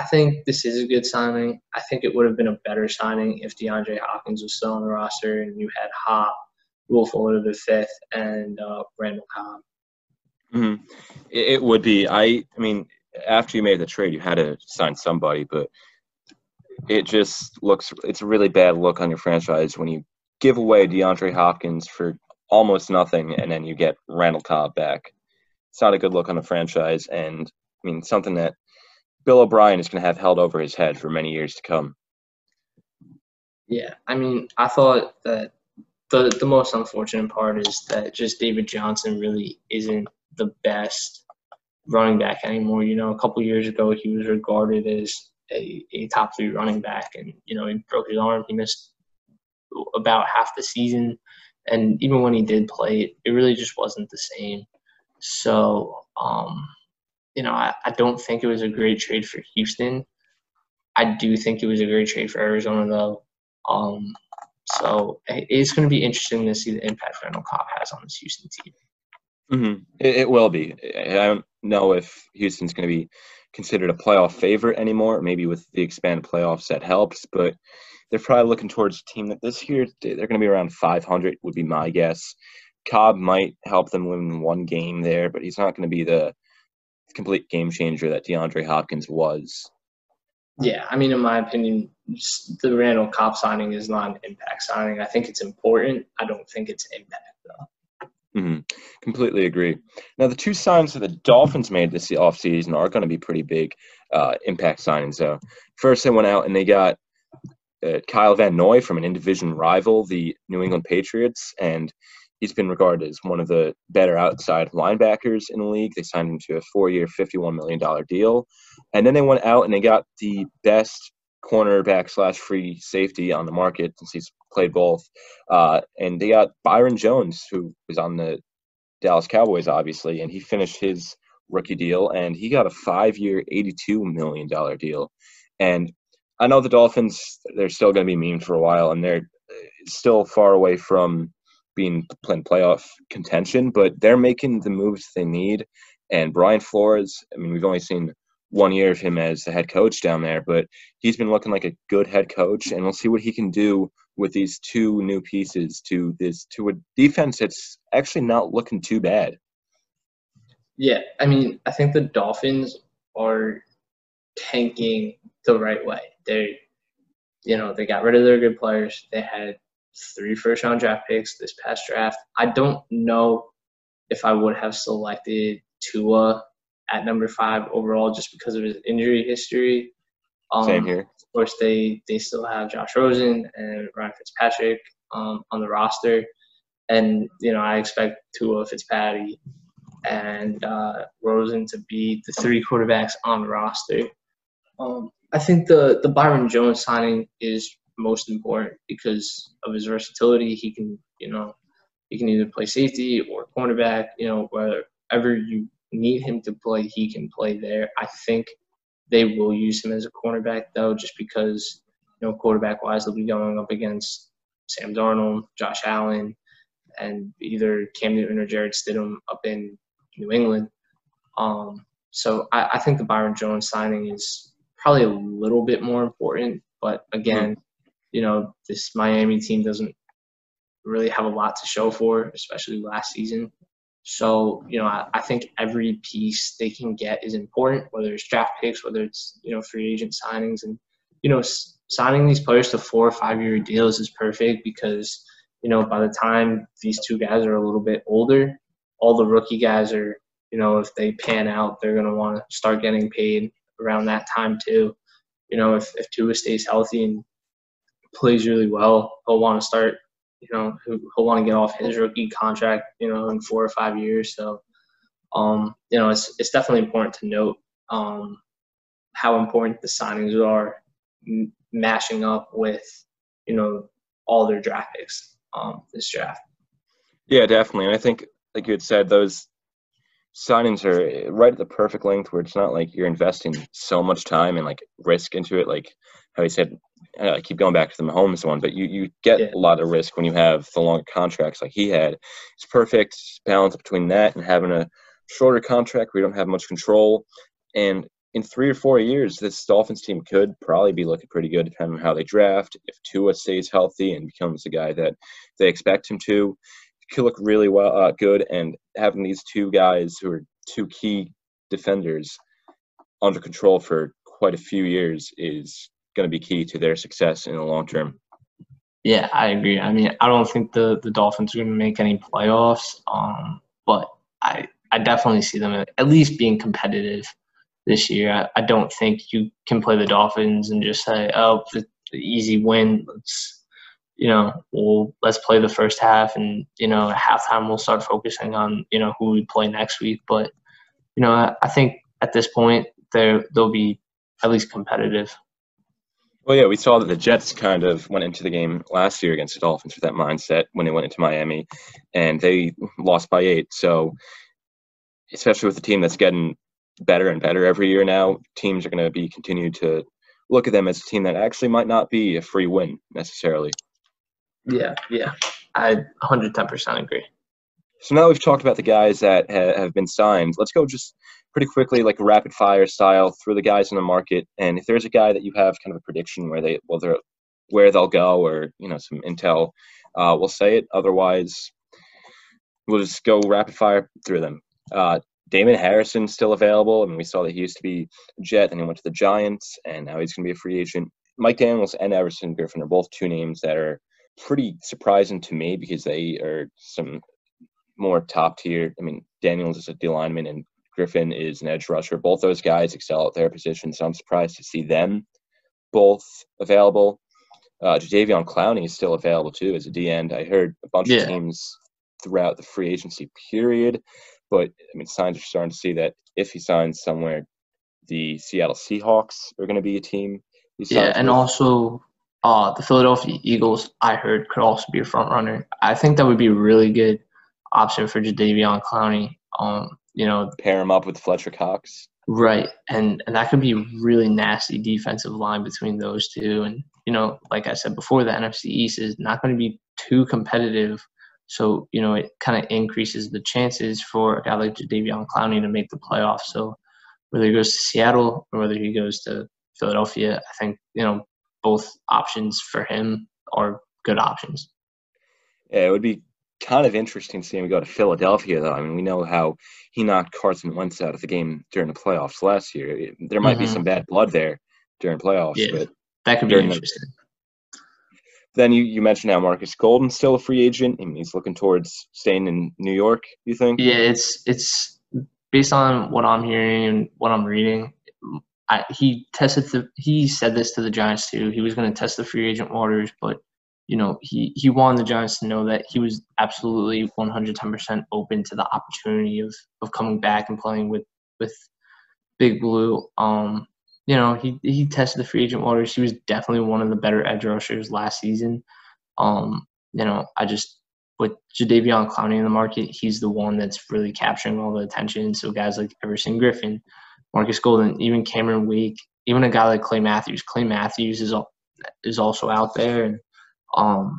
I think this is a good signing. I think it would have been a better signing if DeAndre Hopkins was still on the roster and you had Hop, Will Fuller the fifth, and uh, Randall Cobb. hmm It, it would be. I. I mean, after you made the trade, you had to sign somebody, but it just looks. It's a really bad look on your franchise when you give away DeAndre Hopkins for almost nothing, and then you get Randall Cobb back. It's not a good look on the franchise, and I mean something that Bill O'Brien is going to have held over his head for many years to come. Yeah, I mean, I thought that the the most unfortunate part is that just David Johnson really isn't the best running back anymore. You know, a couple years ago he was regarded as a, a top three running back, and you know he broke his arm. He missed about half the season, and even when he did play, it, really just wasn't the same. So, um, you know, I, I don't think it was a great trade for Houston. I do think it was a great trade for Arizona, though. Um, so it's going to be interesting to see the impact Randall Cobb has on this Houston team. hmm It, it will be. I don't know if Houston's going to be considered a playoff favorite anymore. Maybe with the expanded playoffs that helps, but they're probably looking towards a team that this year they're going to be around 500 would be my guess. Cobb might help them win one game there, but he's not going to be the complete game changer that DeAndre Hopkins was. Yeah, I mean, in my opinion, the Randall Cobb signing is not an impact signing. I think it's important. I don't think it's impact though. Mm-hmm. Completely agree. Now, the two signs that the Dolphins made this offseason are going to be pretty big uh, impact signings. So, first, they went out and they got uh, Kyle Van Noy from an in division rival, the New England Patriots, and he's been regarded as one of the better outside linebackers in the league. They signed him to a four year, $51 million deal. And then they went out and they got the best cornerback slash free safety on the market since he's played both. Uh, and they got Byron Jones, who was on the Dallas Cowboys, obviously, and he finished his rookie deal and he got a five year, $82 million deal. And I know the Dolphins, they're still going to be mean for a while and they're still far away from being playing playoff contention, but they're making the moves they need. And Brian Flores, I mean, we've only seen one year of him as the head coach down there, but he's been looking like a good head coach, and we'll see what he can do with these two new pieces to this to a defense that's actually not looking too bad. Yeah, I mean, I think the Dolphins are tanking the right way. They, you know, they got rid of their good players. They had three first round draft picks this past draft. I don't know if I would have selected Tua at number five overall just because of his injury history. Um, Same here. Of course, they they still have Josh Rosen and Ryan Fitzpatrick um, on the roster, and you know I expect Tua Fitzpatrick and uh, Rosen to be the three quarterbacks on the roster. Um, I think the the Byron Jones signing is most important because of his versatility. He can, you know, he can either play safety or cornerback. You know, wherever you need him to play, he can play there. I think they will use him as a cornerback though, just because you know, quarterback wise, they'll be going up against Sam Darnold, Josh Allen, and either Cam Newton or Jarrett Stidham up in New England. Um, so I, I, think the Byron Jones signing is probably a little bit more important. But again, you know, this Miami team doesn't really have a lot to show for, especially last season. So, you know, I, I, think every piece they can get is important, whether it's draft picks, whether it's, you know, free agent signings. And, you know, s- signing these players to four or five year deals is perfect because, you know, by the time these two guys are a little bit older, all the rookie guys are, you know, if they pan out, they're going to want to start getting paid around that time too. You know, if, if Tua stays healthy and plays really well, he'll want to start. You know, he'll want to get off his rookie contract. You know, in four or five years. So, um, you know, it's it's definitely important to note um, how important the signings are, m- mashing up with you know all their draft picks um, this draft. Yeah, definitely. And I think, like you had said, those signings are right at the perfect length where it's not like you're investing so much time and like risk into it. Like how he said, I keep going back to the Mahomes one, but you, you get yeah. a lot of risk when you have the longer contracts like he had. It's perfect balance between that and having a shorter contract where you don't have much control. And in three or four years, this Dolphins team could probably be looking pretty good depending on how they draft. If Tua stays healthy and becomes the guy that they expect him to, could look really well uh, good. And having these two guys who are two key defenders under control for quite a few years is going to be key to their success in the long term. Yeah, I agree. I mean, I don't think the, the Dolphins are going to make any playoffs, um, but I I definitely see them at least being competitive this year. I, I don't think you can play the Dolphins and just say, oh, the, easy win. Let's you know, we'll let's play the first half, and you know, at halftime we'll start focusing on you know who we play next week. But you know, I, I think at this point they they'll be at least competitive. Well, yeah, we saw that the Jets kind of went into the game last year against the Dolphins with that mindset when they went into Miami, and they lost by eight. So, especially with a team that's getting better and better every year now, teams are going to be continued to look at them as a team that actually might not be a free win necessarily. Yeah, yeah, I 110% agree. So now we've talked about the guys that ha- have been signed. Let's go just pretty quickly, like rapid fire style, through the guys in the market. And if there's a guy that you have kind of a prediction where they, well, they're where they'll go, or you know, some intel, uh, we'll say it. Otherwise, we'll just go rapid fire through them. Uh, Damon Harrison still available. I mean, we saw that he used to be Jet, and he went to the Giants, and now he's going to be a free agent. Mike Daniels and Everson Griffen are both two names that are pretty surprising to me because they are some more top tier. I mean, Daniels is a D lineman and Griffen is an edge rusher. Both those guys excel at their position, so I'm surprised to see them both available. Uh, Jadeveon Clowney is still available too as a D end. I heard a bunch yeah. of teams throughout the free agency period, but I mean, signs are starting to see that if he signs somewhere, the Seattle Seahawks are going to be a team. Yeah, and with. also uh, the Philadelphia Eagles, I heard, could also be a front runner. I think that would be really good option for Jadeveon Clowney. Um, you know, pair him up with Fletcher Cox. Right, and and that could be a really nasty defensive line between those two. And you know, like I said before, the NFC East is not going to be too competitive. So you know, it kind of increases the chances for a guy like Jadeveon Clowney to make the playoffs. So whether he goes to Seattle or whether he goes to Philadelphia, I think you know both options for him are good options. Yeah, it would be kind of interesting seeing him go to Philadelphia, though. I mean, we know how he knocked Carson Wentz out of the game during the playoffs last year. There might mm-hmm. be some bad blood there during playoffs. Yeah, but that could be interesting. The, then you, you mentioned how Markus Golden's still a free agent. I mean, he's looking towards staying in New York. You think? Yeah, it's it's based on what I'm hearing and what I'm reading. I, he tested the he said this to the Giants too. He was going to test the free agent waters, but you know, he, he wanted the Giants to know that he was absolutely 110% open to the opportunity of, of coming back and playing with, with Big Blue. Um, you know, he, he tested the free agent waters. He was definitely one of the better edge rushers last season. Um, you know, I just, with Jadeveon Clowney in the market, he's the one that's really capturing all the attention. So guys like Everson Griffen, Markus Golden, even Cameron Wake, even a guy like Clay Matthews. Clay Matthews is is also out there, and um,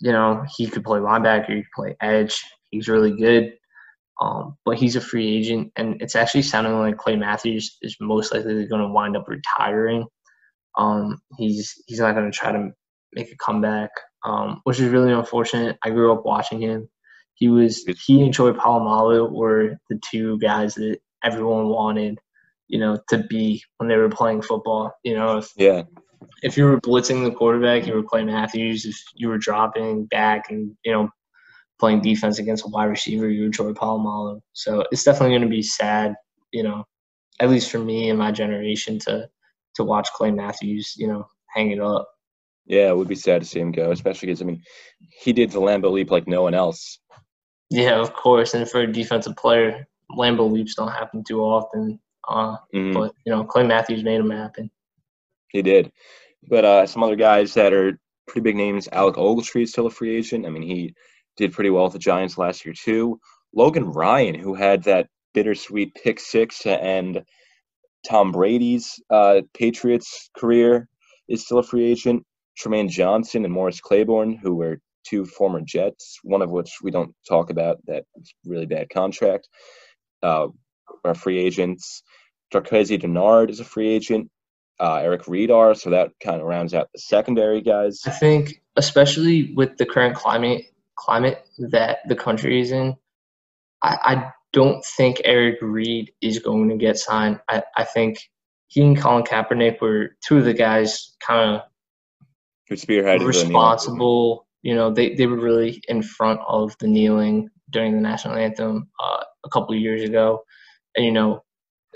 you know, he could play linebacker, he could play edge. He's really good. Um, but he's a free agent, and it's actually sounding like Clay Matthews is most likely going to wind up retiring. Um, he's he's not going to try to make a comeback, um, which is really unfortunate. I grew up watching him. He was he and Troy Polamalu were the two guys that everyone wanted, you know, to be when they were playing football. You know, if, yeah if you were blitzing the quarterback, you were Clay Matthews. If you were dropping back and you know playing defense against a wide receiver, you were Troy Polamalu. So it's definitely going to be sad, you know, at least for me and my generation to to watch Clay Matthews, you know, hang it up. Yeah, it would be sad to see him go, especially because I mean, he did the Lambeau leap like no one else. Yeah, of course, and for a defensive player, Lambeau leaps don't happen too often. Uh, mm-hmm. But you know, Clay Matthews made them happen. He did. But uh, some other guys that are pretty big names. Alec Ogletree is still a free agent. I mean, he did pretty well with the Giants last year too. Logan Ryan, who had that bittersweet pick six and Tom Brady's uh, Patriots career, is still a free agent. Trumaine Johnson and Morris Claiborne, who were two former Jets, one of which we don't talk about, that really bad contract, uh, are free agents. Darqueze Dennard is a free agent uh, Eric Reid are. So that kind of rounds out the secondary guys. I think, especially with the current climate climate that the country is in, I, I don't think Eric Reid is going to get signed. I, I think he and Colin Kaepernick were two of the guys kind of who spearheaded responsible. You know, they, they were really in front of the kneeling during the national anthem uh, a couple of years ago. And, you know,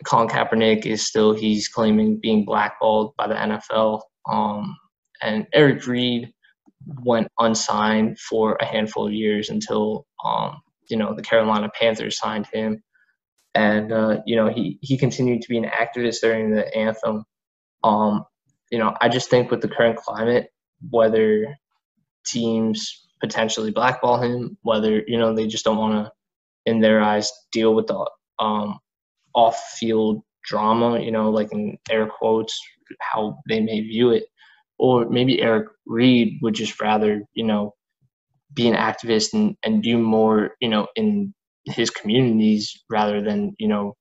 Colin Kaepernick is still he's claiming being blackballed by the NFL. Um, and Eric Reid went unsigned for a handful of years until um, you know the Carolina Panthers signed him, and uh, you know he he continued to be an activist during the anthem. Um, you know, I just think with the current climate, whether teams potentially blackball him, whether you know they just don't want to, in their eyes, deal with the um, off field drama, you know, like in air quotes, how they may view it. Or maybe Eric Reid would just rather, you know, be an activist and, and do more, you know, in his communities rather than, you know,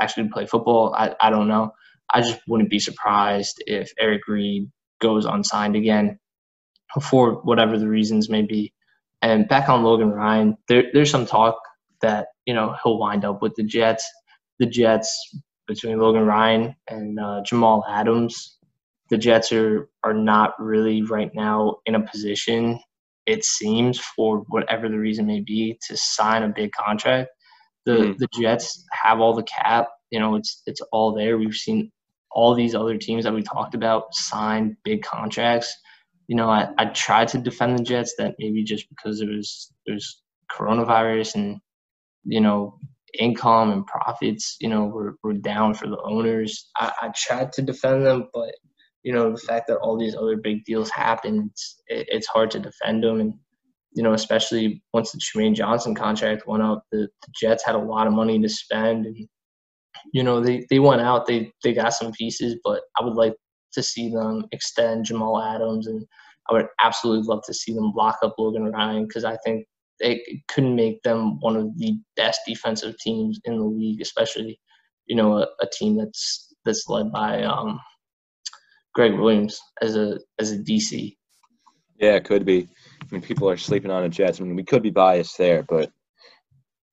actually play football. I, I don't know. I just wouldn't be surprised if Eric Reid goes unsigned again for whatever the reasons may be. And back on Logan Ryan, there, there's some talk that you know he'll wind up with the Jets. The Jets between Logan Ryan and uh, Jamal Adams, the Jets are are not really right now in a position. It seems for whatever the reason may be to sign a big contract. The mm-hmm. the Jets have all the cap. You know, it's it's all there. We've seen all these other teams that we talked about sign big contracts. You know, I, I tried to defend the Jets that maybe just because there was there's coronavirus and you know income and profits, you know, were, were down for the owners. I, I tried to defend them, but you know the fact that all these other big deals happened, it, it's hard to defend them. And you know, especially once the Trumaine Johnson contract went up, the, the Jets had a lot of money to spend, and you know they they went out, they they got some pieces, but I would like to see them extend Jamal Adams, and I would absolutely love to see them lock up Logan Ryan because I think they couldn't make them one of the best defensive teams in the league, especially you know a, a team that's that's led by um, Gregg Williams as a as a DC. Yeah, it could be. I mean, people are sleeping on the Jets. I mean, we could be biased there, but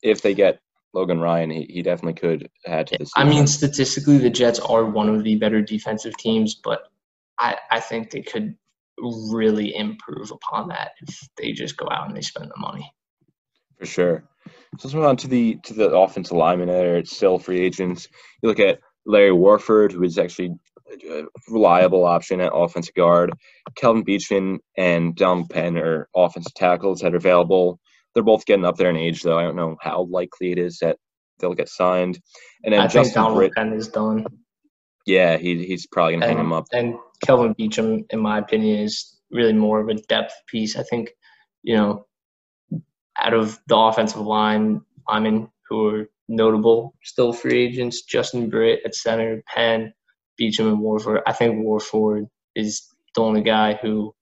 if they get Logan Ryan, he, he definitely could add to this. I mean, statistically, the Jets are one of the better defensive teams, but I, I think they could really improve upon that if they just go out and they spend the money. For sure. So let's move on to the to the offensive lineman there. It's still free agents. You look at Larry Warford, who is actually a reliable option at offensive guard. Kelvin Beachum and Donald Penn are offensive tackles that are available. They're both getting up there in age, though. I don't know how likely it is that they'll get signed. And then I Justin think Donald Britt, Penn is done. Yeah, he, he's probably going to hang him up. And Kelvin Beachum, in my opinion, is really more of a depth piece. I think, you know, out of the offensive line, linemen who are notable, still free agents, Justin Britt at center, Penn, Beachum, and Warford. I think Warford is the only guy who,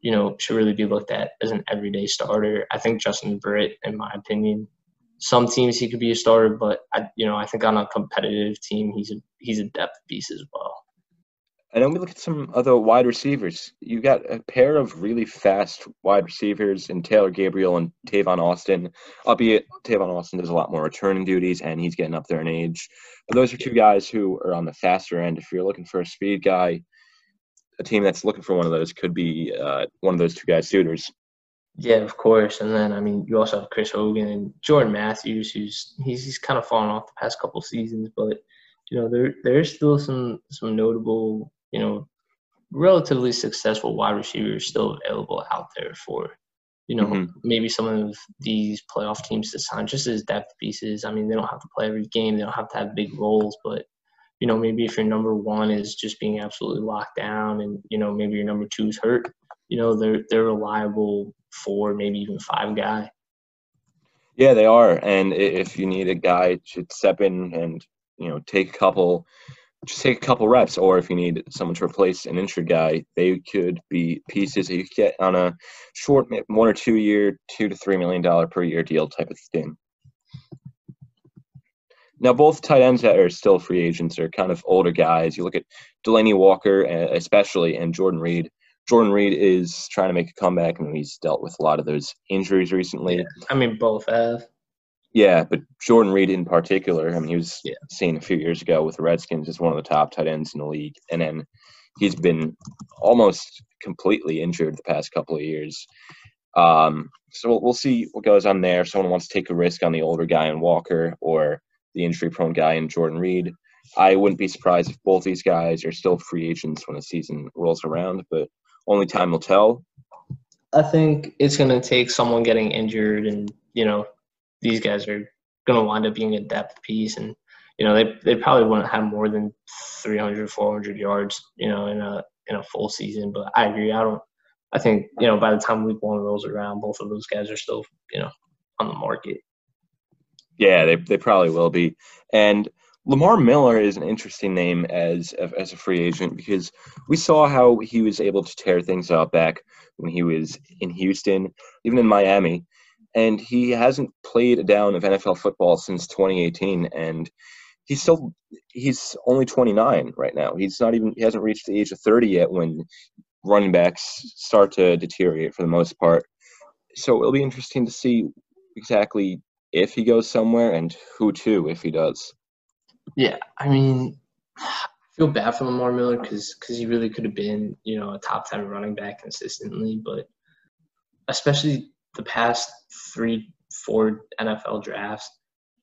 you know, should really be looked at as an everyday starter. I think Justin Britt, in my opinion, some teams he could be a starter, but I, you know, I think on a competitive team, he's a he's a depth piece as well. And then we look at some other wide receivers. You got a pair of really fast wide receivers in Taylor Gabriel and Tavon Austin. Albeit Tavon Austin does a lot more returning duties and he's getting up there in age. But those are two guys who are on the faster end. If you're looking for a speed guy, a team that's looking for one of those could be uh, one of those two guys suitors. Yeah, of course. And then I mean, you also have Chris Hogan and Jordan Matthews, who's he's he's kind of fallen off the past couple seasons, but you know there there's still some some notable you know, relatively successful wide receivers still available out there for, you know, mm-hmm. maybe some of these playoff teams to sign just as depth pieces. I mean, they don't have to play every game, they don't have to have big roles, but you know, maybe if your number one is just being absolutely locked down, and you know, maybe your number two is hurt, you know, they're they're reliable four, maybe even five guy. Yeah, they are, and if you need a guy to step in and you know take a couple just take a couple reps, or if you need someone to replace an injured guy, they could be pieces that you get on a short one or two year, two to three million dollar per year deal type of thing. Now, both tight ends that are still free agents are kind of older guys. You look at Delanie Walker, uh, especially, and Jordan Reed. Jordan Reed is trying to make a comeback, and he's dealt with a lot of those injuries recently. Yeah, I mean, both have. Yeah, but Jordan Reed in particular, I mean, he was yeah. seen a few years ago with the Redskins as one of the top tight ends in the league, and then he's been almost completely injured the past couple of years. Um, so we'll, we'll see what goes on there. If Someone wants to take a risk on the older guy in Walker or the injury-prone guy in Jordan Reed. I wouldn't be surprised if both these guys are still free agents when the season rolls around, but only time will tell. I think it's going to take someone getting injured and you know these guys are going to wind up being a depth piece and you know they they probably wouldn't have more than 300 400 yards you know in a in a full season but i agree. I don't i think you know by the time week one rolls around both of those guys are still you know on the market. Yeah they, they probably will be. And Lamar Miller is an interesting name as as a free agent because we saw how he was able to tear things up back when he was in Houston, even in Miami and he hasn't played a down of NFL football since 2018, and he's still he's only 29 right now. He's not even he hasn't reached the age of 30 yet when running backs start to deteriorate for the most part. So it'll be interesting to see exactly if he goes somewhere, and who to if he does? Yeah, I mean, I feel bad for Lamar Miller because because he really could have been you know a top ten running back consistently, but especially the past three four NFL drafts,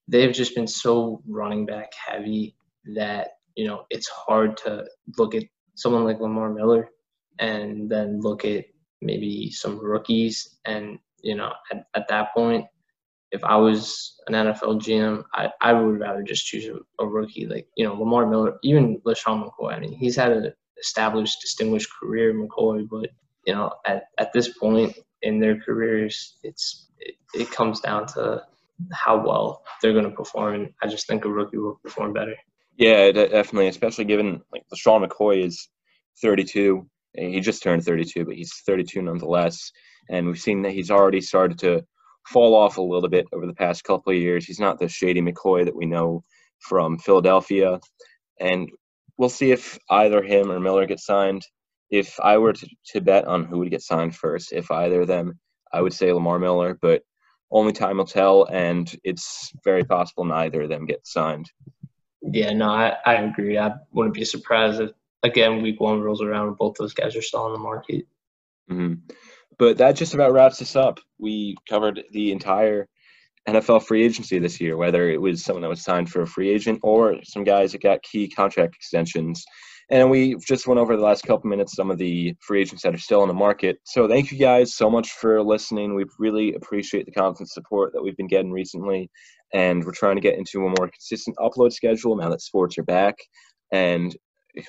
they've just been so running back heavy that you know it's hard to look at someone like Lamar Miller and then look at maybe some rookies and you know at, at that point if I was an NFL GM, I, I would rather just choose a, a rookie like, you know, Lamar Miller, even LeSean McCoy. I mean, he's had an established, distinguished career, McCoy, but, you know, at, at this point in their careers, it's it, it comes down to how well they're going to perform. And I just think a rookie will perform better. Yeah, definitely, especially given like LeSean McCoy is 32. He just turned 32, but he's 32 nonetheless. And we've seen that he's already started to fall off a little bit over the past couple of years. He's not the shady McCoy that we know from Philadelphia. And we'll see if either him or Miller gets signed. If I were to, to bet on who would get signed first, if either of them, I would say Lamar Miller, but only time will tell, and it's very possible neither of them get signed. Yeah, no, I, I agree. I wouldn't be surprised if, again, week one rolls around and both those guys are still on the market. Mm-hmm. But that just about wraps us up. We covered the entire NFL free agency this year, whether it was someone that was signed for a free agent or some guys that got key contract extensions. And we just went over the last couple minutes some of the free agents that are still in the market. So thank you guys so much for listening. We really appreciate the constant support that we've been getting recently. And we're trying to get into a more consistent upload schedule now that sports are back. And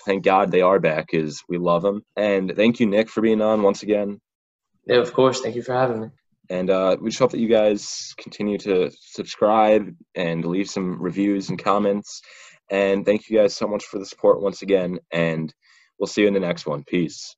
thank God they are back because we love them. And thank you, Nick, for being on once again. Yeah, of course. Thank you for having me. And uh, we just hope that you guys continue to subscribe and leave some reviews and comments. And thank you guys so much for the support once again. And we'll see you in the next one. Peace.